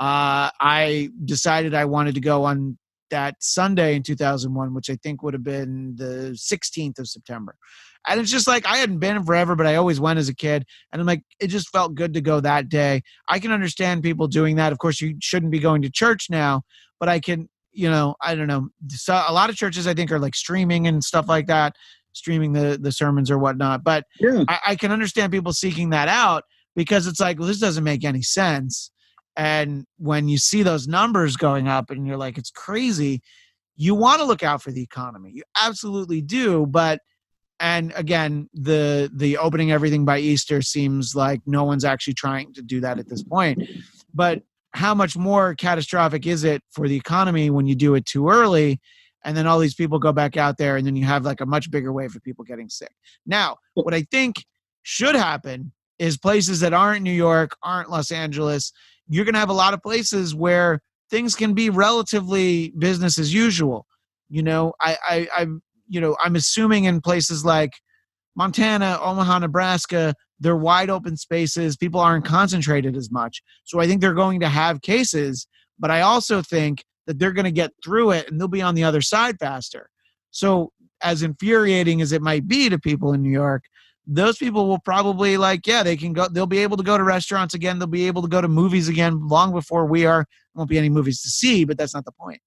uh, I decided I wanted to go on that Sunday in 2001, which I think would have been the 16th of September. And it's just like I hadn't been forever, but I always went as a kid. And I'm like, it just felt good to go that day. I can understand people doing that. Of course, you shouldn't be going to church now, but I can, you know, I don't know. So a lot of churches I think are like streaming and stuff like that, streaming the the sermons or whatnot. But yeah. I, I can understand people seeking that out because it's like, well, this doesn't make any sense. And when you see those numbers going up and you're like, it's crazy, you want to look out for the economy. You absolutely do. But and again the the opening everything by easter seems like no one's actually trying to do that at this point but how much more catastrophic is it for the economy when you do it too early and then all these people go back out there and then you have like a much bigger wave of people getting sick now what i think should happen is places that aren't New York, aren't Los Angeles. You're going to have a lot of places where things can be relatively business as usual. You know, I, I, I, you know, I'm assuming in places like Montana, Omaha, Nebraska, they're wide open spaces. People aren't concentrated as much. So I think they're going to have cases, but I also think that they're going to get through it and they'll be on the other side faster. So, as infuriating as it might be to people in New York, those people will probably like, yeah, they can go, they'll be able to go to restaurants again. They'll be able to go to movies again long before we are. Won't be any movies to see, but that's not the point.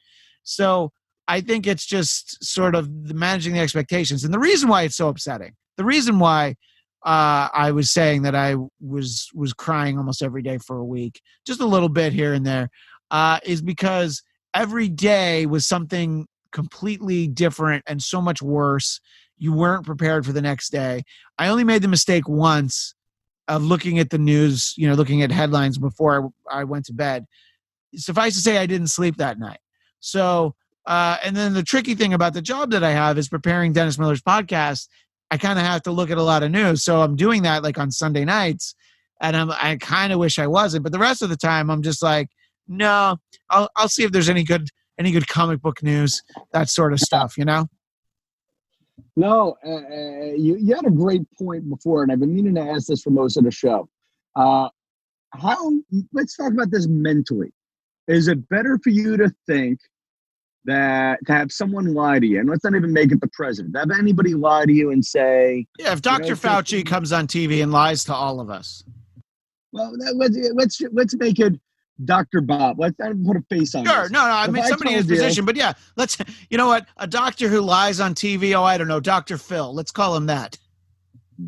So, I think it's just sort of managing the expectations. And the reason why it's so upsetting, the reason why uh, I was saying that I was was crying almost every day for a week, just a little bit here and there, uh, is because every day was something completely different and so much worse. You weren't prepared for the next day. I only made the mistake once of looking at the news, you know, looking at headlines before I, I went to bed. Suffice to say, I didn't sleep that night. So, uh, and then the tricky thing about the job that I have is preparing Dennis Miller's podcast. I kind of have to look at a lot of news. So I'm doing that like on Sunday nights. And I'm, I kind of wish I wasn't. But the rest of the time, I'm just like, no, I'll, I'll see if there's any good any good comic book news, that sort of stuff, you know? No, uh, uh, you, you had a great point before, and I've been meaning to ask this for most of the show. Uh, how, let's talk about this mentally. Is it better for you to think that to have someone lie to you, and let's not even make it the president, have anybody lie to you and say, Yeah, if Dr. You know, Fauci comes on TV and lies to all of us. Well, let's, let's, let's make it Dr. Bob. Let's put a face on Sure. This. No, no. I if mean, I somebody in his position, but yeah, let's, you know what? A doctor who lies on TV. Oh, I don't know. Dr. Phil. Let's call him that.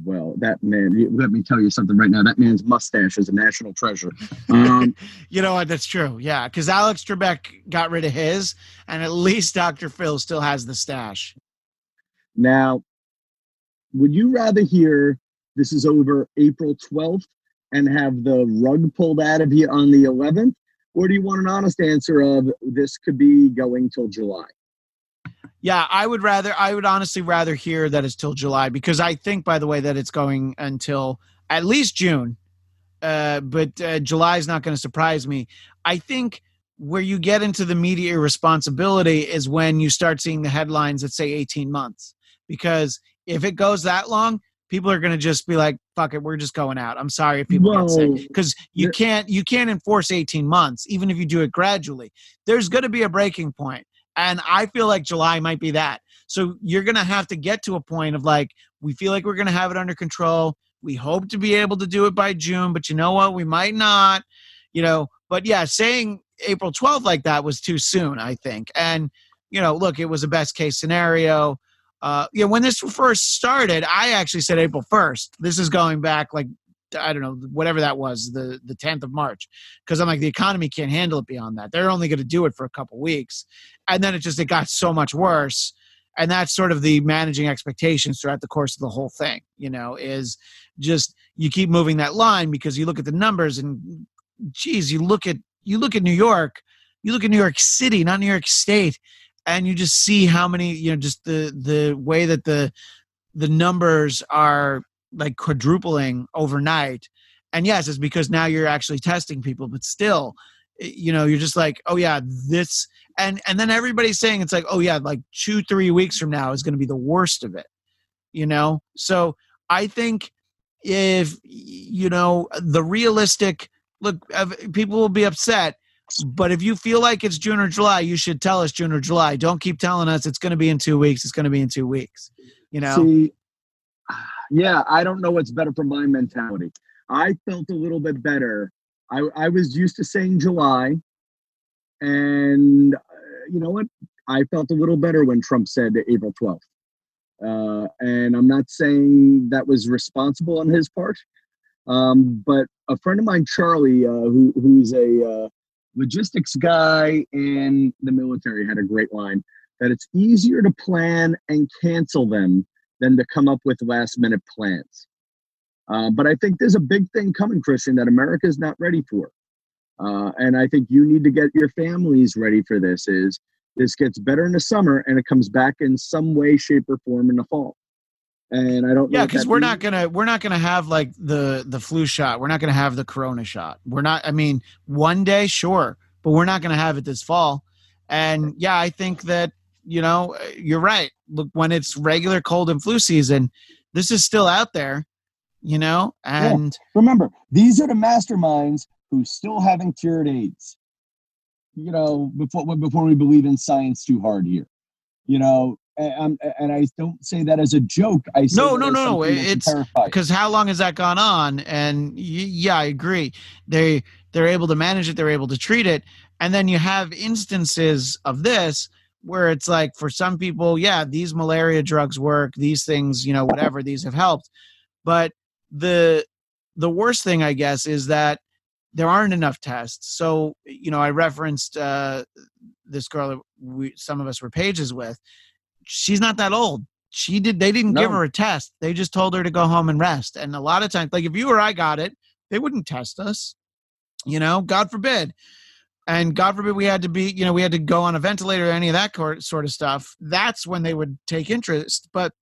Well, that man, let me tell you something right now. That man's mustache is a national treasure. Um, you know what? That's true. Yeah. Because Alex Trebek got rid of his, and at least Dr. Phil still has the stash. Now, would you rather hear this is over April 12th and have the rug pulled out of you on the 11th? Or do you want an honest answer of this could be going till July? Yeah, I would rather, I would honestly rather hear that it's till July because I think, by the way, that it's going until at least June. Uh, but uh, July is not going to surprise me. I think where you get into the media responsibility is when you start seeing the headlines that say 18 months. Because if it goes that long, people are going to just be like fuck it we're just going out. I'm sorry if people Whoa. get sick. Because you can't you can't enforce 18 months even if you do it gradually. There's going to be a breaking point and i feel like july might be that. So you're going to have to get to a point of like we feel like we're going to have it under control. We hope to be able to do it by june but you know what? We might not you know? But yeah saying april 12th like that was too soon i think. And you know look it was a best case scenario uh, yeah, when this first started, I actually said April 1st. This is going back like I don't know whatever that was the the 10th of March because I'm like the economy can't handle it beyond that. They're only going to do it for a couple weeks, and then it just it got so much worse. And that's sort of the managing expectations throughout the course of the whole thing. You know, is just you keep moving that line because you look at the numbers and geez, you look at you look at New York, you look at New York City, not New York State, and you just see how many you know just the the way that the the numbers are like quadrupling overnight. And yes it's because now you're actually testing people but still you know you're just like oh yeah this and and then everybody's saying it's like oh yeah like two three weeks from now is going to be the worst of it you know? So i think if you know the realistic look people will be upset but if you feel like it's June or July, you should tell us June or July. Don't keep telling us it's going to be in two weeks. It's going to be in two weeks. You know. See, yeah, I don't know what's better for my mentality. I felt a little bit better. I, I was used to saying July, and uh, you know what? I felt a little better when Trump said April 12th. Uh, and I'm not saying that was responsible on his part, um, but a friend of mine, Charlie, uh, who, who's a uh, logistics guy in the military had a great line that it's easier to plan and cancel them than to come up with last minute plans. Uh, but I think there's a big thing coming, Christian, that America is not ready for. Uh, and I think you need to get your families ready for this. Is this gets better in the summer and it comes back in some way, shape, or form in the fall. And I don't. Yeah, because we're not gonna we're not gonna have like the the flu shot. We're not gonna have the corona shot. We're not. I mean, one day, sure, but we're not gonna have it this fall. And yeah, I think that you know you're right. Look, when it's regular cold and flu season, this is still out there. You know, and Remember, these are the masterminds who still haven't cured AIDS. You know, before before we believe in science too hard here. You know, and, I'm- and I don't say that as a joke. I say No, no, no, no, something that should it's- because how long has that gone on? And y- yeah i agree. They they're able to manage it they're able to treat it and then you have instances of this where it's like for some people yeah these malaria drugs work these things you know whatever these have helped. But the the worst thing i guess is that there aren't enough tests. So you know i referenced uh this girl that we some of us were pages with she's not that old. She did they didn't give her a test. They just told her to go home and rest. And a lot of times like if you or i got it they wouldn't test us you know god forbid. And god forbid we had to be you know we had to go on a ventilator or any of that sort of stuff that's when they would take interest. But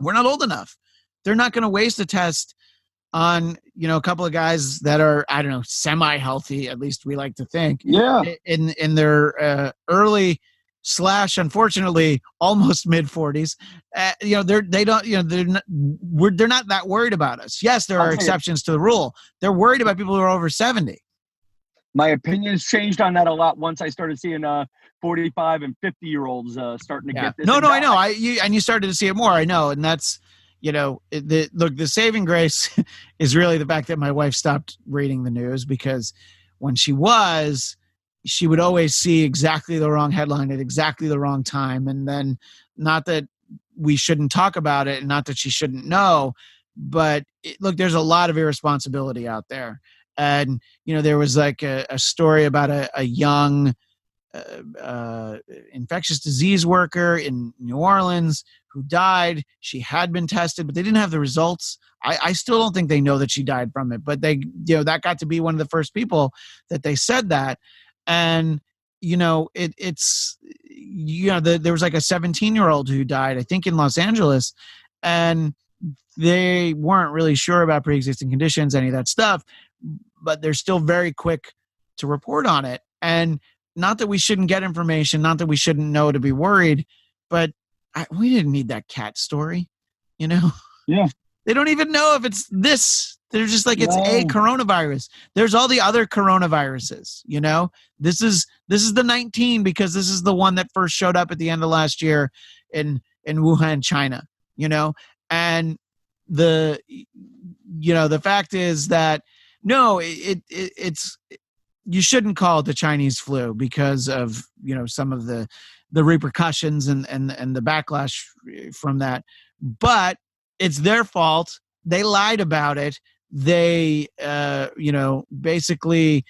we're not old enough. They're not going to waste a test on you know a couple of guys that are i don't know semi healthy at least we like to think Yeah, in in their uh, early slash unfortunately almost mid 40s uh, you know they're they don't you know they're not, we're, they're not that worried about us. Yes there are exceptions to the rule. They're worried about people who are over 70 my opinions changed on that a lot once I started seeing uh 45 and 50 year olds uh, starting to yeah. get this. no no i know. i you, and you started to see it more. I know and that's you know the look the saving grace is really the fact that my wife stopped reading the news because when she was she would always see exactly the wrong headline at exactly the wrong time. And then not that we shouldn't talk about it and not that she shouldn't know but it, look there's a lot of irresponsibility out there. And you know there was like a, a story about a, a young uh, uh, infectious disease worker in new orleans who died. She had been tested but they didn't have the results. I, I still don't think they know that she died from it but they you know that got to be one of the first people that they said that and you know it it's you know the, there was like a 17 year old who died i think in los angeles and they weren't really sure about pre-existing conditions any of that stuff but they're still very quick to report on it and not that we shouldn't get information not that we shouldn't know to be worried but I, we didn't need that cat story you know Yeah. they don't even know if it's this they're just like it's a coronavirus. There's all the other coronaviruses you know? This is this is the 19 because this is the one that first showed up at the end of last year in in wuhan china you know? And the you know the fact is that no it, it it's you shouldn't call it the chinese flu because of you know some of the the repercussions and and and the backlash from that. But it's their fault. They lied about it they uh you know basically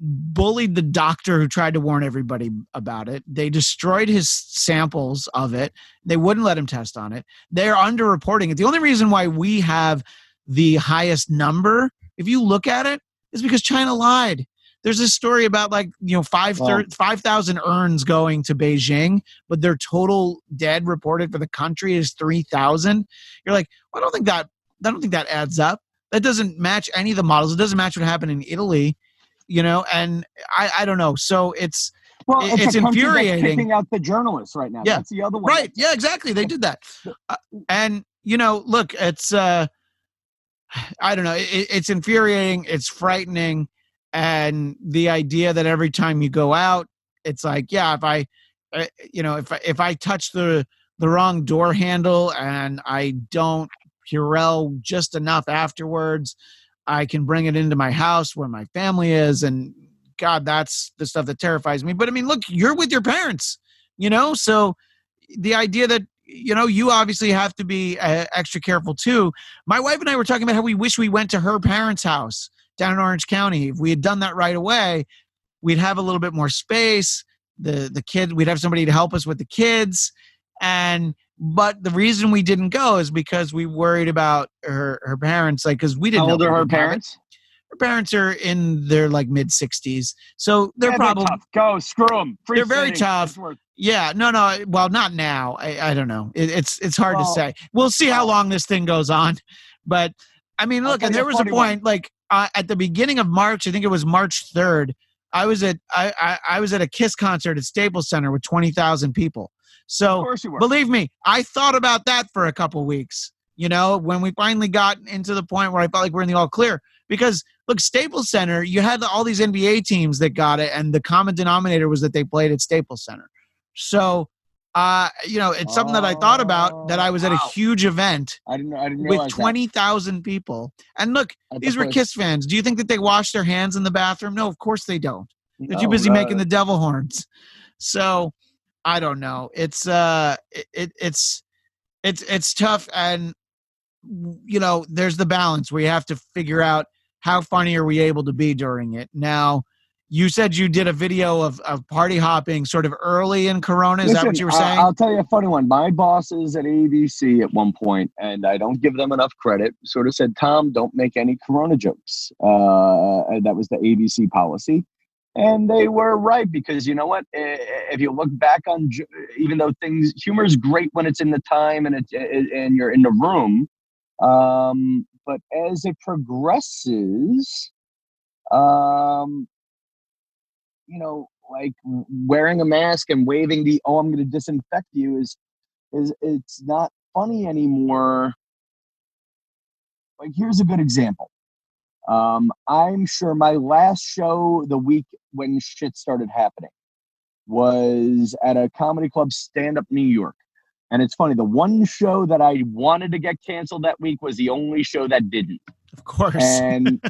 bullied the doctor who tried to warn everybody about it. They destroyed his samples of it. They wouldn't let him test on it. They're underreporting it. The only reason why we have the highest number if you look at it is because china lied. There's this story about like you know five Wow. 5000 urns going to beijing but their total dead reported for the country is 3000 you're like well, i don't think that i don't think that adds up. That doesn't match any of the models. It doesn't match what happened in italy you know and i i don't know. So it's Well, it's, it's that's infuriating. Kicking out the journalists right now. Yeah. That's the other one. right. Yeah exactly. They did that. Uh, and you know look it's uh i don't know. It, it's infuriating. It's frightening. And the idea that every time you go out it's like yeah if i uh, you know if I, if i touch the the wrong door handle and i don't purell just enough afterwards. I can bring it into my house where my family is and god that's the stuff that terrifies me. But i mean look you're with your parents you know? So the idea that you know you obviously have to be uh, extra careful too. My wife and i were talking about how we wish we went to her parents house down in orange county. If we had done that right away we'd have a little bit more space. The the kid we'd have somebody to help us with the kids. And but the reason we didn't go is because we worried about her her parents like because we didn't How know old are her it. parents? her parents are in their like mid 60s, so they're Yeah, probably tough. Go screw them. They're very tough. yeah. No, no. Well, not now. I, I don't know. It, it's it's hard to say. We'll see how long this thing goes on, but I mean, look, and there was a point like uh, at the beginning of March. I think it was March third. I was at I, I I was at a Kiss concert at Staples Center with twenty thousand people. So Of course you were. believe me, I thought about that for a couple weeks. You know, when we finally got into the point where I felt like we're in the all clear, because look, Staples Center, you had all these NBA teams that got it, and the common denominator was that they played at Staples Center. So, uh, you know, it's something that I thought about that I was at a huge event I didn't. I didn't with twenty thousand people, and look, At the these were place. Kiss fans. Do you think that they wash their hands in the bathroom? No, of course they don't. They're too No, busy uh, making the devil horns. So I don't know. It's uh it, it it's it's it's tough and you know, there's the balance where you have to figure out how funny are we able to be during it. Now, you said you did a video of, of party hopping sort of early in Corona. Is that what you were saying? I'll tell you a funny one. My bosses at ABC at one point, and I don't give them enough credit, sort of said, "Tom, don't make any Corona jokes." Uh, that was the ABC policy, and they were right because you know what? If you look back on, even though things, humor is great when it's in the time and it and you're in the room, um, but as it progresses, um, you know, like wearing a mask and waving the "oh, I'm going to disinfect you" is is it's not funny anymore. Like here's a good example. Um, I'm sure my last show the week when shit started happening was at a comedy club, Stand Up New York. And it's funny, the one show that I wanted to get canceled that week was the only show that didn't of course. and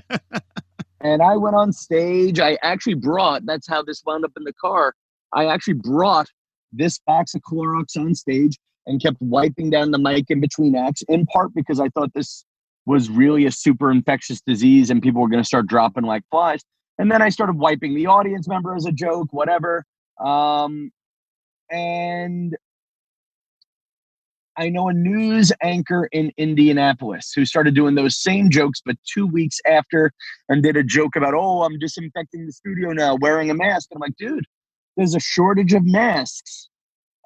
and I went on stage. I actually brought. That's how this wound up in the car. I actually brought this box of Clorox on stage and kept wiping down the mic in between acts. In part because I thought this was really a super infectious disease and people were going to start dropping like flies. And then I started wiping the audience member as a joke, whatever. Um, and I know a news anchor in Indianapolis who started doing those same jokes, but two weeks after, and did a joke about, oh, I'm disinfecting the studio now, wearing a mask. And I'm like, dude, there's a shortage of masks.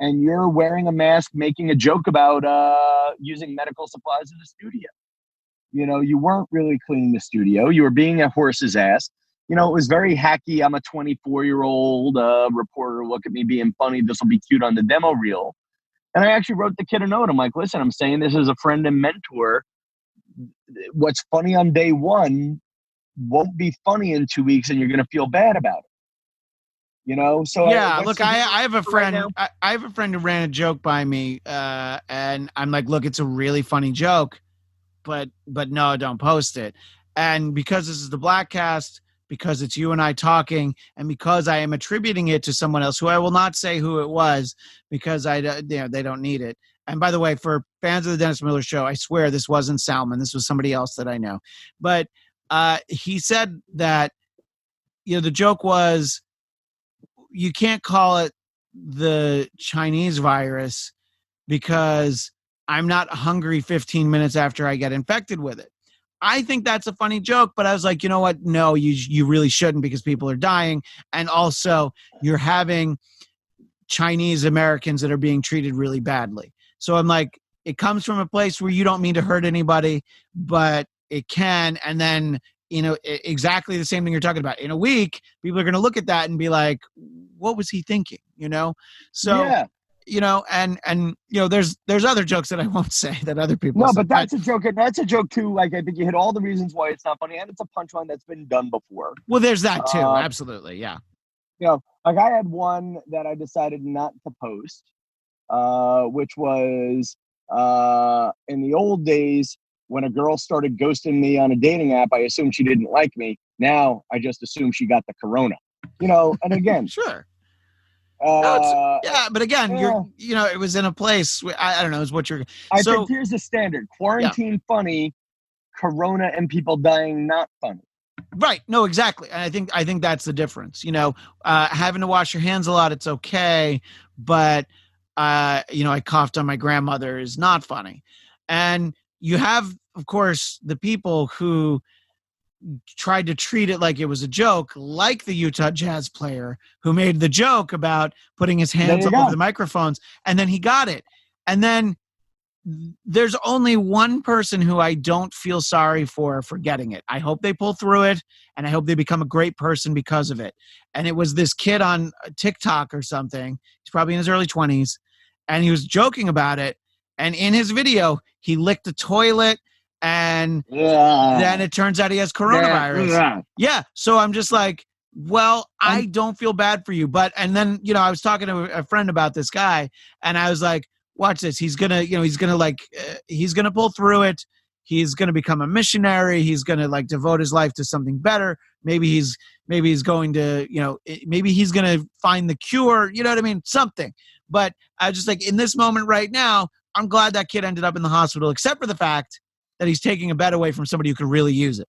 And you're wearing a mask, making a joke about uh, using medical supplies in the studio. You know, you weren't really cleaning the studio. You were being a horse's ass. You know, it was very hacky. I'm a 24 year old uh, reporter. Look at me being funny. This will be cute on the demo reel. And I actually wrote the kid a note. I'm like, listen, I'm saying this as a friend and mentor. What's funny on day one won't be funny in two weeks, and you're going to feel bad about it. You know? So yeah what's look I, I have a friend now? I, I have a friend who ran a joke by me uh and i'm like look it's a really funny joke but but no don't post it. And because this is the bladtcast because it's you and i talking and because i am attributing it to someone else who i will not say who it was because i don't- you know they don't need it. And by the way for fans of the dennis miller show i swear this wasn't salmon this was somebody else that i know. But uh he said that you know the joke was you can't call it the Chinese virus because I'm not hungry 15 minutes after I get infected with it. I think that's a funny joke, but I was like, you know what? No, you you really shouldn't because people are dying, and also you're having Chinese Americans that are being treated really badly. So I'm like, it comes from a place where you don't mean to hurt anybody, but it can, and then you know exactly the same thing you're talking about. In a week, people are going to look at that and be like, "What was he thinking?" You know. So yeah. You know, and and you know, there's there's other jokes that I won't say that other people. No, say. but that's a joke. and That's a joke too. Like I think you hit all the reasons why it's not funny, and it's a punchline that's been done before. well, there's that too. Uh, Absolutely, yeah. you know Like I had one that I decided not to post, uh, which was uh, in the old days when a girl started ghosting me on a dating app. I assumed she didn't like me. Now I just assume she got the corona. You know, and again, Sure. Uh, it's- Yeah, but again, yeah. you're you know, it was in a place. I, I don't know, is what you're. I so- think here's the standard: quarantine funny, corona and people dying not funny. Right. No, exactly. And I think I think that's the difference. You know, uh, having to wash your hands a lot, it's okay, but uh, you know, I coughed on my grandmother is not funny. And you have, of course, the people who tried to treat it like it was a joke, like the Utah Jazz player who made the joke about putting his hands up go. over the microphones, and then he got it. And then there's only one person who I don't feel sorry for for getting it. I hope they pull through it, and I hope they become a great person because of it. And it was this kid on TikTok or something. He's probably in his early 20s, and he was joking about it. And in his video, he licked the toilet, and Yeah. then it turns out he has coronavirus. Yeah. Yeah. So I'm just like, well, I don't feel bad for you. But, and then, you know, I was talking to a friend about this guy and I was like, watch this. He's going to, you know, he's going to like, uh, he's going to pull through it. He's going to become a missionary. He's going to like devote his life to something better. Maybe he's, maybe he's going to, you know, maybe he's going to find the cure. You know what I mean? Something. But I was just like, in this moment right now, I'm glad that kid ended up in the hospital, except for the fact that he's taking a bet away from somebody who could really use it.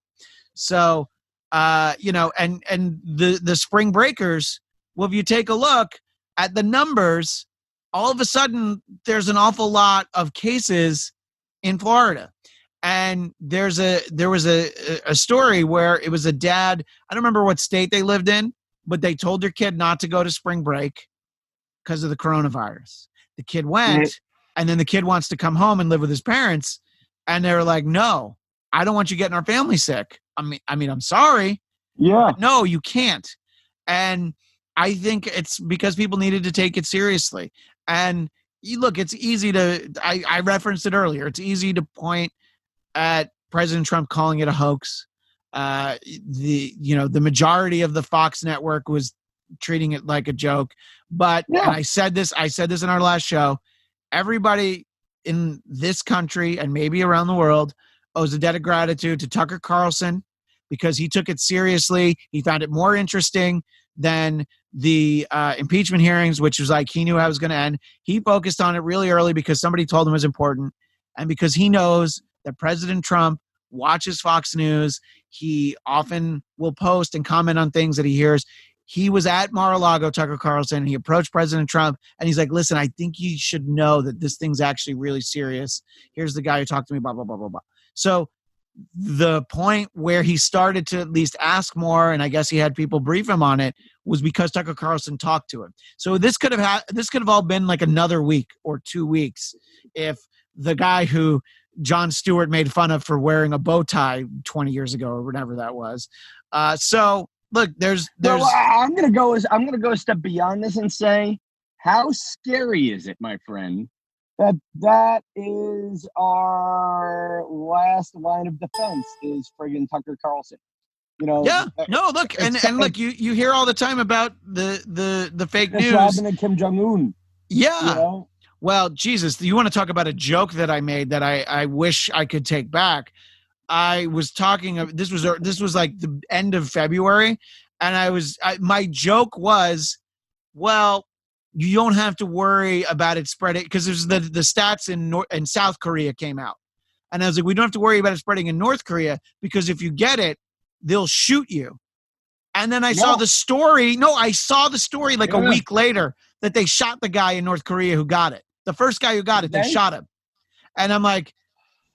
So, uh, you know, and and the the spring breakers. Well, if you take a look at the numbers, all of a sudden there's an awful lot of cases in Florida, and there's a there was a a story where it was a dad. I don't remember what state they lived in, but they told their kid not to go to spring break because of the coronavirus. The kid went, and then the kid wants to come home and live with his parents, and they were like, "No, I don't want you getting our family sick." I mean, I mean, I'm sorry, Yeah. no, you can't. And I think it's because people needed to take it seriously. And you look, it's easy to. I, I referenced it earlier. It's easy to point at President Trump calling it a hoax. Uh, the you know the majority of the Fox network was treating it like a joke. But Yeah. I said this. I said this in our last show. Everybody in this country and maybe around the world owes a debt of gratitude to Tucker Carlson because he took it seriously. He found it more interesting than the uh, impeachment hearings, which was like he knew how it was going to end. He focused on it really early because somebody told him it was important, and because he knows that President Trump watches Fox News. He often will post and comment on things that he hears. He was at Mar-a-Lago, Tucker Carlson. He approached President Trump and he's like, listen, I think you should know that this thing's actually really serious. Here's the guy who talked to me, blah, blah, blah, blah, blah. So the point where he started to at least ask more, and I guess he had people brief him on it, was because Tucker Carlson talked to him. So this could have had this could have all been like another week or two weeks if the guy who Jon Stewart made fun of for wearing a bow tie 20 years ago or whatever that was. Uh, so look, there's there's I- I'm gonna go. as- I'm gonna go a step beyond this and say, how scary is it, my friend, that that is our last line of defense is friggin' Tucker Carlson. You know, yeah uh, no look and and look you you hear all the time about the the the fake it's news Robin and Kim Jong Un. yeah You know, Well, Jesus, you want to talk about a joke that I made that I, I wish I could take back. I was talking of this was this was like the end of February, and I was I, my joke was, well, you don't have to worry about it spreading because there's the the stats in North in South Korea came out, and I was like, we don't have to worry about it spreading in North Korea because if you get it, they'll shoot you. And then I saw the story. No, I saw the story like a week later that they shot the guy in North Korea who got it. The first guy who got it, they shot him. And I'm like,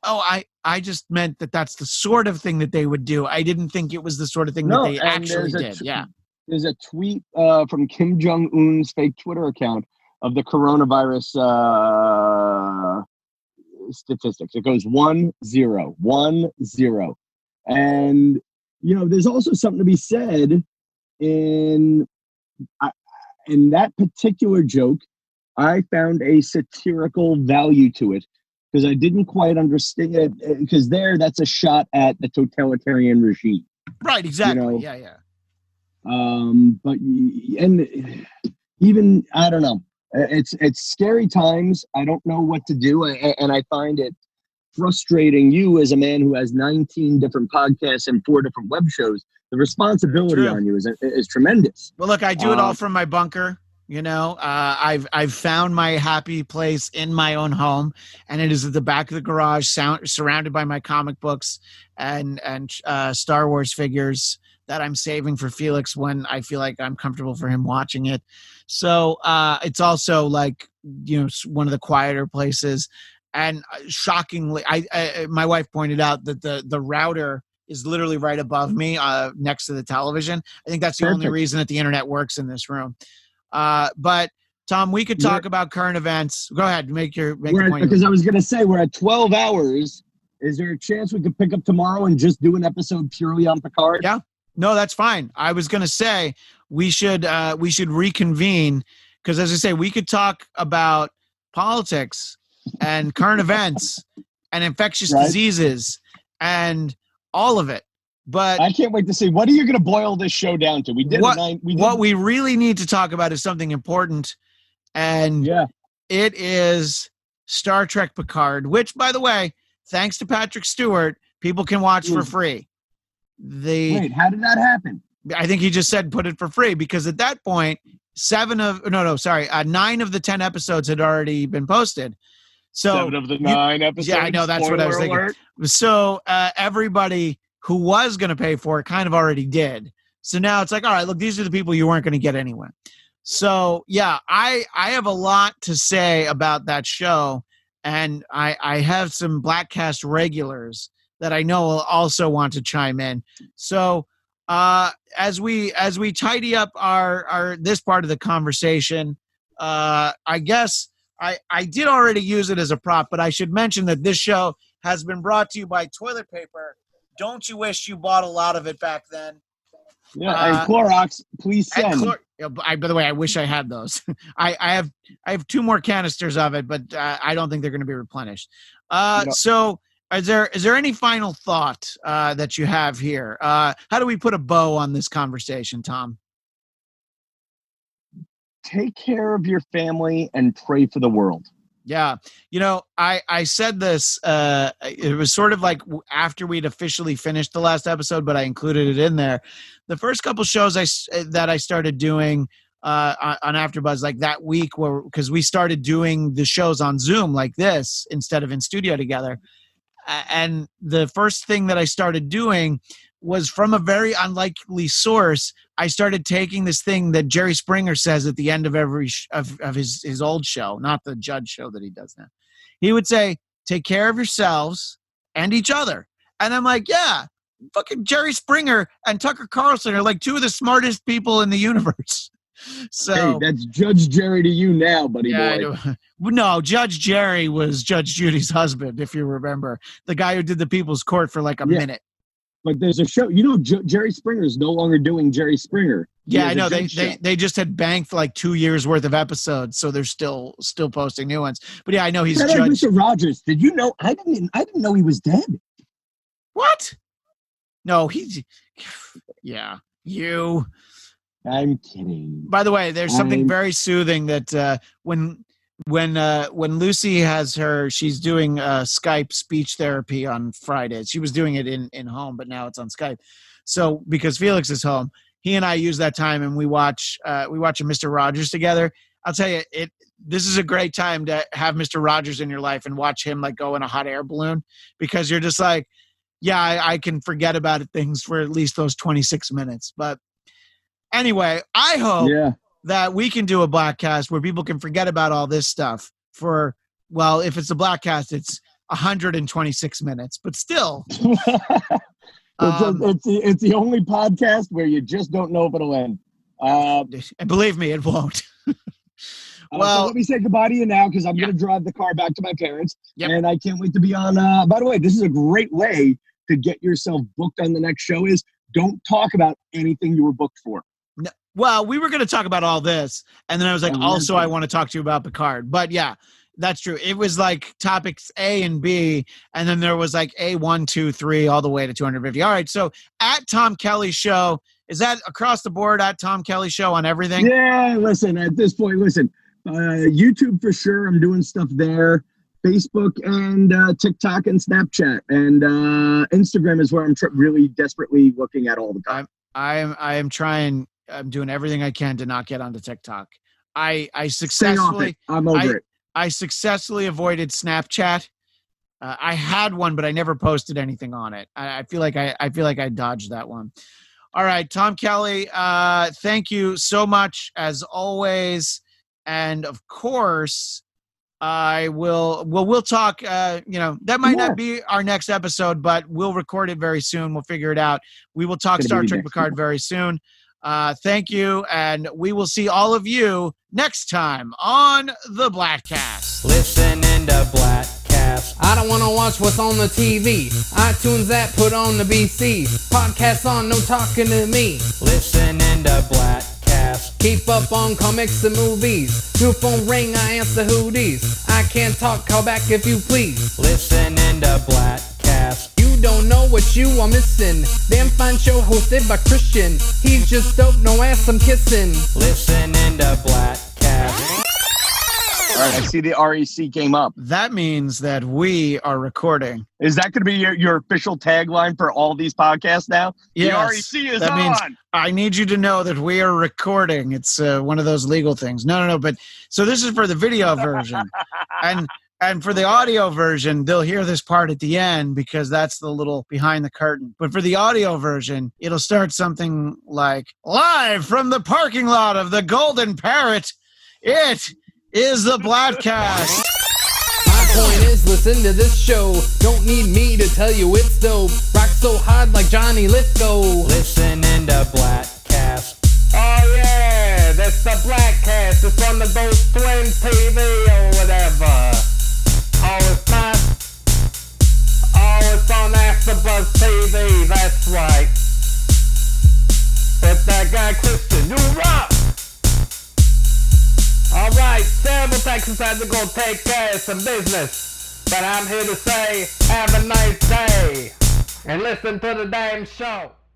oh, I I just meant that that's the sort of thing that they would do. I didn't think it was the sort of thing No, that they actually did. tr- yeah. there's a tweet uh, from Kim Jong Un's fake Twitter account of the coronavirus uh, statistics. It goes one zero, one zero, and you know, there's also something to be said in I in that particular joke. I found a satirical value to it because I didn't quite understand it. Because there, that's a shot at the totalitarian regime. Right, exactly. know, yeah, yeah. um but and even i don't know it's it's scary times i don't know what to do and i find it frustrating you as a man who has 19 different podcasts and four different web shows the responsibility True. on you is is tremendous Well, look, I do it all Uh, from my bunker. You know, uh, I've I've found my happy place in my own home, and it is at the back of the garage, sound, surrounded by my comic books and and uh, Star Wars figures that I'm saving for Felix when I feel like I'm comfortable for him watching it. So uh, it's also like you know one of the quieter places. And uh, shockingly, I, I my wife pointed out that the the router is literally right above me, uh, next to the television. I think that's the only reason that the internet works in this room. Uh, but Tom, we could talk about current events. Go ahead, make your make We're at- point. because I was gonna say we're at 12 hours. Is there a chance we could pick up tomorrow and just do an episode purely on Picard? Yeah. No, that's fine. I was going to say we should uh, we should reconvene because, as I say, we could talk about politics and current events and infectious Right. diseases and all of it. But I can't wait to see. What are you gonna boil this show down to? We did What- nine. We did, what we really need to talk about is something important, and yeah. it is Star Trek Picard, which, by the way, thanks to Patrick Stewart, people can watch for Mm. free. The Wait, how did that happen? I think he just said put it for free because at that point, seven of no, no, sorry, uh, nine of the ten episodes had already been posted. So, Seven of the nine episodes. Yeah, I know, that's what I was thinking. alert. so uh, everybody who was going to pay for it kind of already did. So now it's like, all right, look, these are the people you weren't going to get anyway. So yeah, I I have a lot to say about that show, and I I have some Bladtcast regulars that I know will also want to chime in. So uh, as we as we tidy up our our this part of the conversation, uh, I guess I I did already use it as a prop, but I should mention that this show has been brought to you by toilet paper. Don't you wish you bought a lot of it back then? Yeah, Uh, and Clorox, please send. b- I, by the way, I wish I had those. I, I have I have two more canisters of it, but uh, I don't think they're going to be replenished. Uh, No. So, is there is there any final thought uh, that you have here? Uh, how do we put a bow on this conversation, Tom? Take care of your family and pray for the world. Yeah, you know, I I said this. Uh, it was sort of like after we'd officially finished the last episode, but I included it in there. The first couple shows I uh, that I started doing uh, on on AfterBuzz like that week, where because we started doing the shows on Zoom like this instead of in studio together. And the first thing that I started doing was from a very unlikely source. I started taking this thing that Jerry Springer says at the end of every sh- of, of his his old show, not the Judge show that he does now. He would say, "Take care of yourselves and each other," and I'm like, "Yeah." Fucking Jerry Springer and Tucker Carlson are like two of the smartest people in the universe. So hey, that's Judge Jerry to you now, buddy yeah, boy. no, Judge Jerry was Judge Judy's husband, if you remember, the guy who did the People's Court for like a Yeah. minute. But there's a show. You know, J- Jerry Springer is no longer doing Jerry Springer. He Yeah, I know they, they they just had banked like two years worth of episodes, so they're still still posting new ones. But yeah, I know he's Shout out Judge. Mr. Rogers. Did you know? I didn't. I didn't know he was dead. What? No, he's yeah. You. I'm kidding. By the way, there's something I'm- very soothing that uh, when when uh, when Lucy has her, she's doing uh, Skype speech therapy on Fridays. She was doing it in in home, but now it's on Skype. So because Felix is home, he and I use that time and we watch uh, we watch a Mister Rogers together. I'll tell you, it this is a great time to have Mister Rogers in your life and watch him like go in a hot air balloon because you're just like, yeah, I, I can forget about things for at least those 26 minutes. But anyway, I hope Yeah. That we can do a bladtcast where people can forget about all this stuff for well if it's a bladtcast it's 126 minutes but still it's, um, a, it's, the, it's the only podcast where you just don't know if it'll end. Uh, and believe me it won't uh, Well- so let me say goodbye to you now because I'm Yeah. going to drive the car back to my parents, Yep. and I can't wait to be on. Uh, by the way, this is a great way to get yourself booked on the next show. Is don't talk about anything you were booked for. Well we were going to talk about all this and then i was like Oh, also i want to talk to you about picard but yeah that's true it was like topics a and b and then there was like a one two three all the way to 250 all right so at tom kelly show is that across the board at tom kelly show on everything Yeah, listen. At this point, listen. Uh, YouTube for sure. I'm doing stuff there. Facebook and uh, TikTok and Snapchat and uh, Instagram is where I'm tr- really desperately looking at all the time. I am I am trying I'm doing everything I can to not get onto TikTok. I I successfully. I'm over I- it. I successfully avoided Snapchat. Uh, I had one, but I never posted anything on it. I, I feel like I, I feel like I dodged that one. All right, Tom Kelly, uh, thank you so much as always, and of course, I will. Well, we'll talk. Uh, you know, that might Yeah. not be our next episode, but we'll record it very soon. We'll figure it out. We will talk Star Trek Picard very soon. Uh, thank you, and we will see all of you next time on the Bladtcast. Listening to Bladtcast. I don't wanna watch what's on the TV. iTunes app put on the BC. Podcast on, no talking to me. Listening to Bladtcast. Keep up on comics and movies. New phone ring, I answer who these. I can't talk, call back if you please. Listening to Blackcast. You don't know what you are missing. Damn fine show hosted by Christian. He's just dope, no ass I'm kissing. Listening to Black Cat. All right, I see the REC came up. That means that we are recording. Is that going to be your, your official tagline for all these podcasts now? Yes, the REC is that on. means- I need you to know that we are recording. It's uh, one of those legal things. No, no, no. But so this is for the video version, and and for the audio version, they'll hear this part at the end because that's the little behind the curtain. But for the audio version, it'll start something like live from the parking lot of the Golden Parrot. It is the Bladtcast. My point is, listen to this show. Don't need me to tell you it's dope. Rock so hard like Johnny Lithgow. Listening to Bladtcast. Oh yeah, that's the Bladtcast. It's on the Ghost Twin TV or whatever. On TV. That's right. That guy Christian, rock. All right, several Texas had to go take care of some business. But I'm here to say, have a nice day. And listen to the damn show.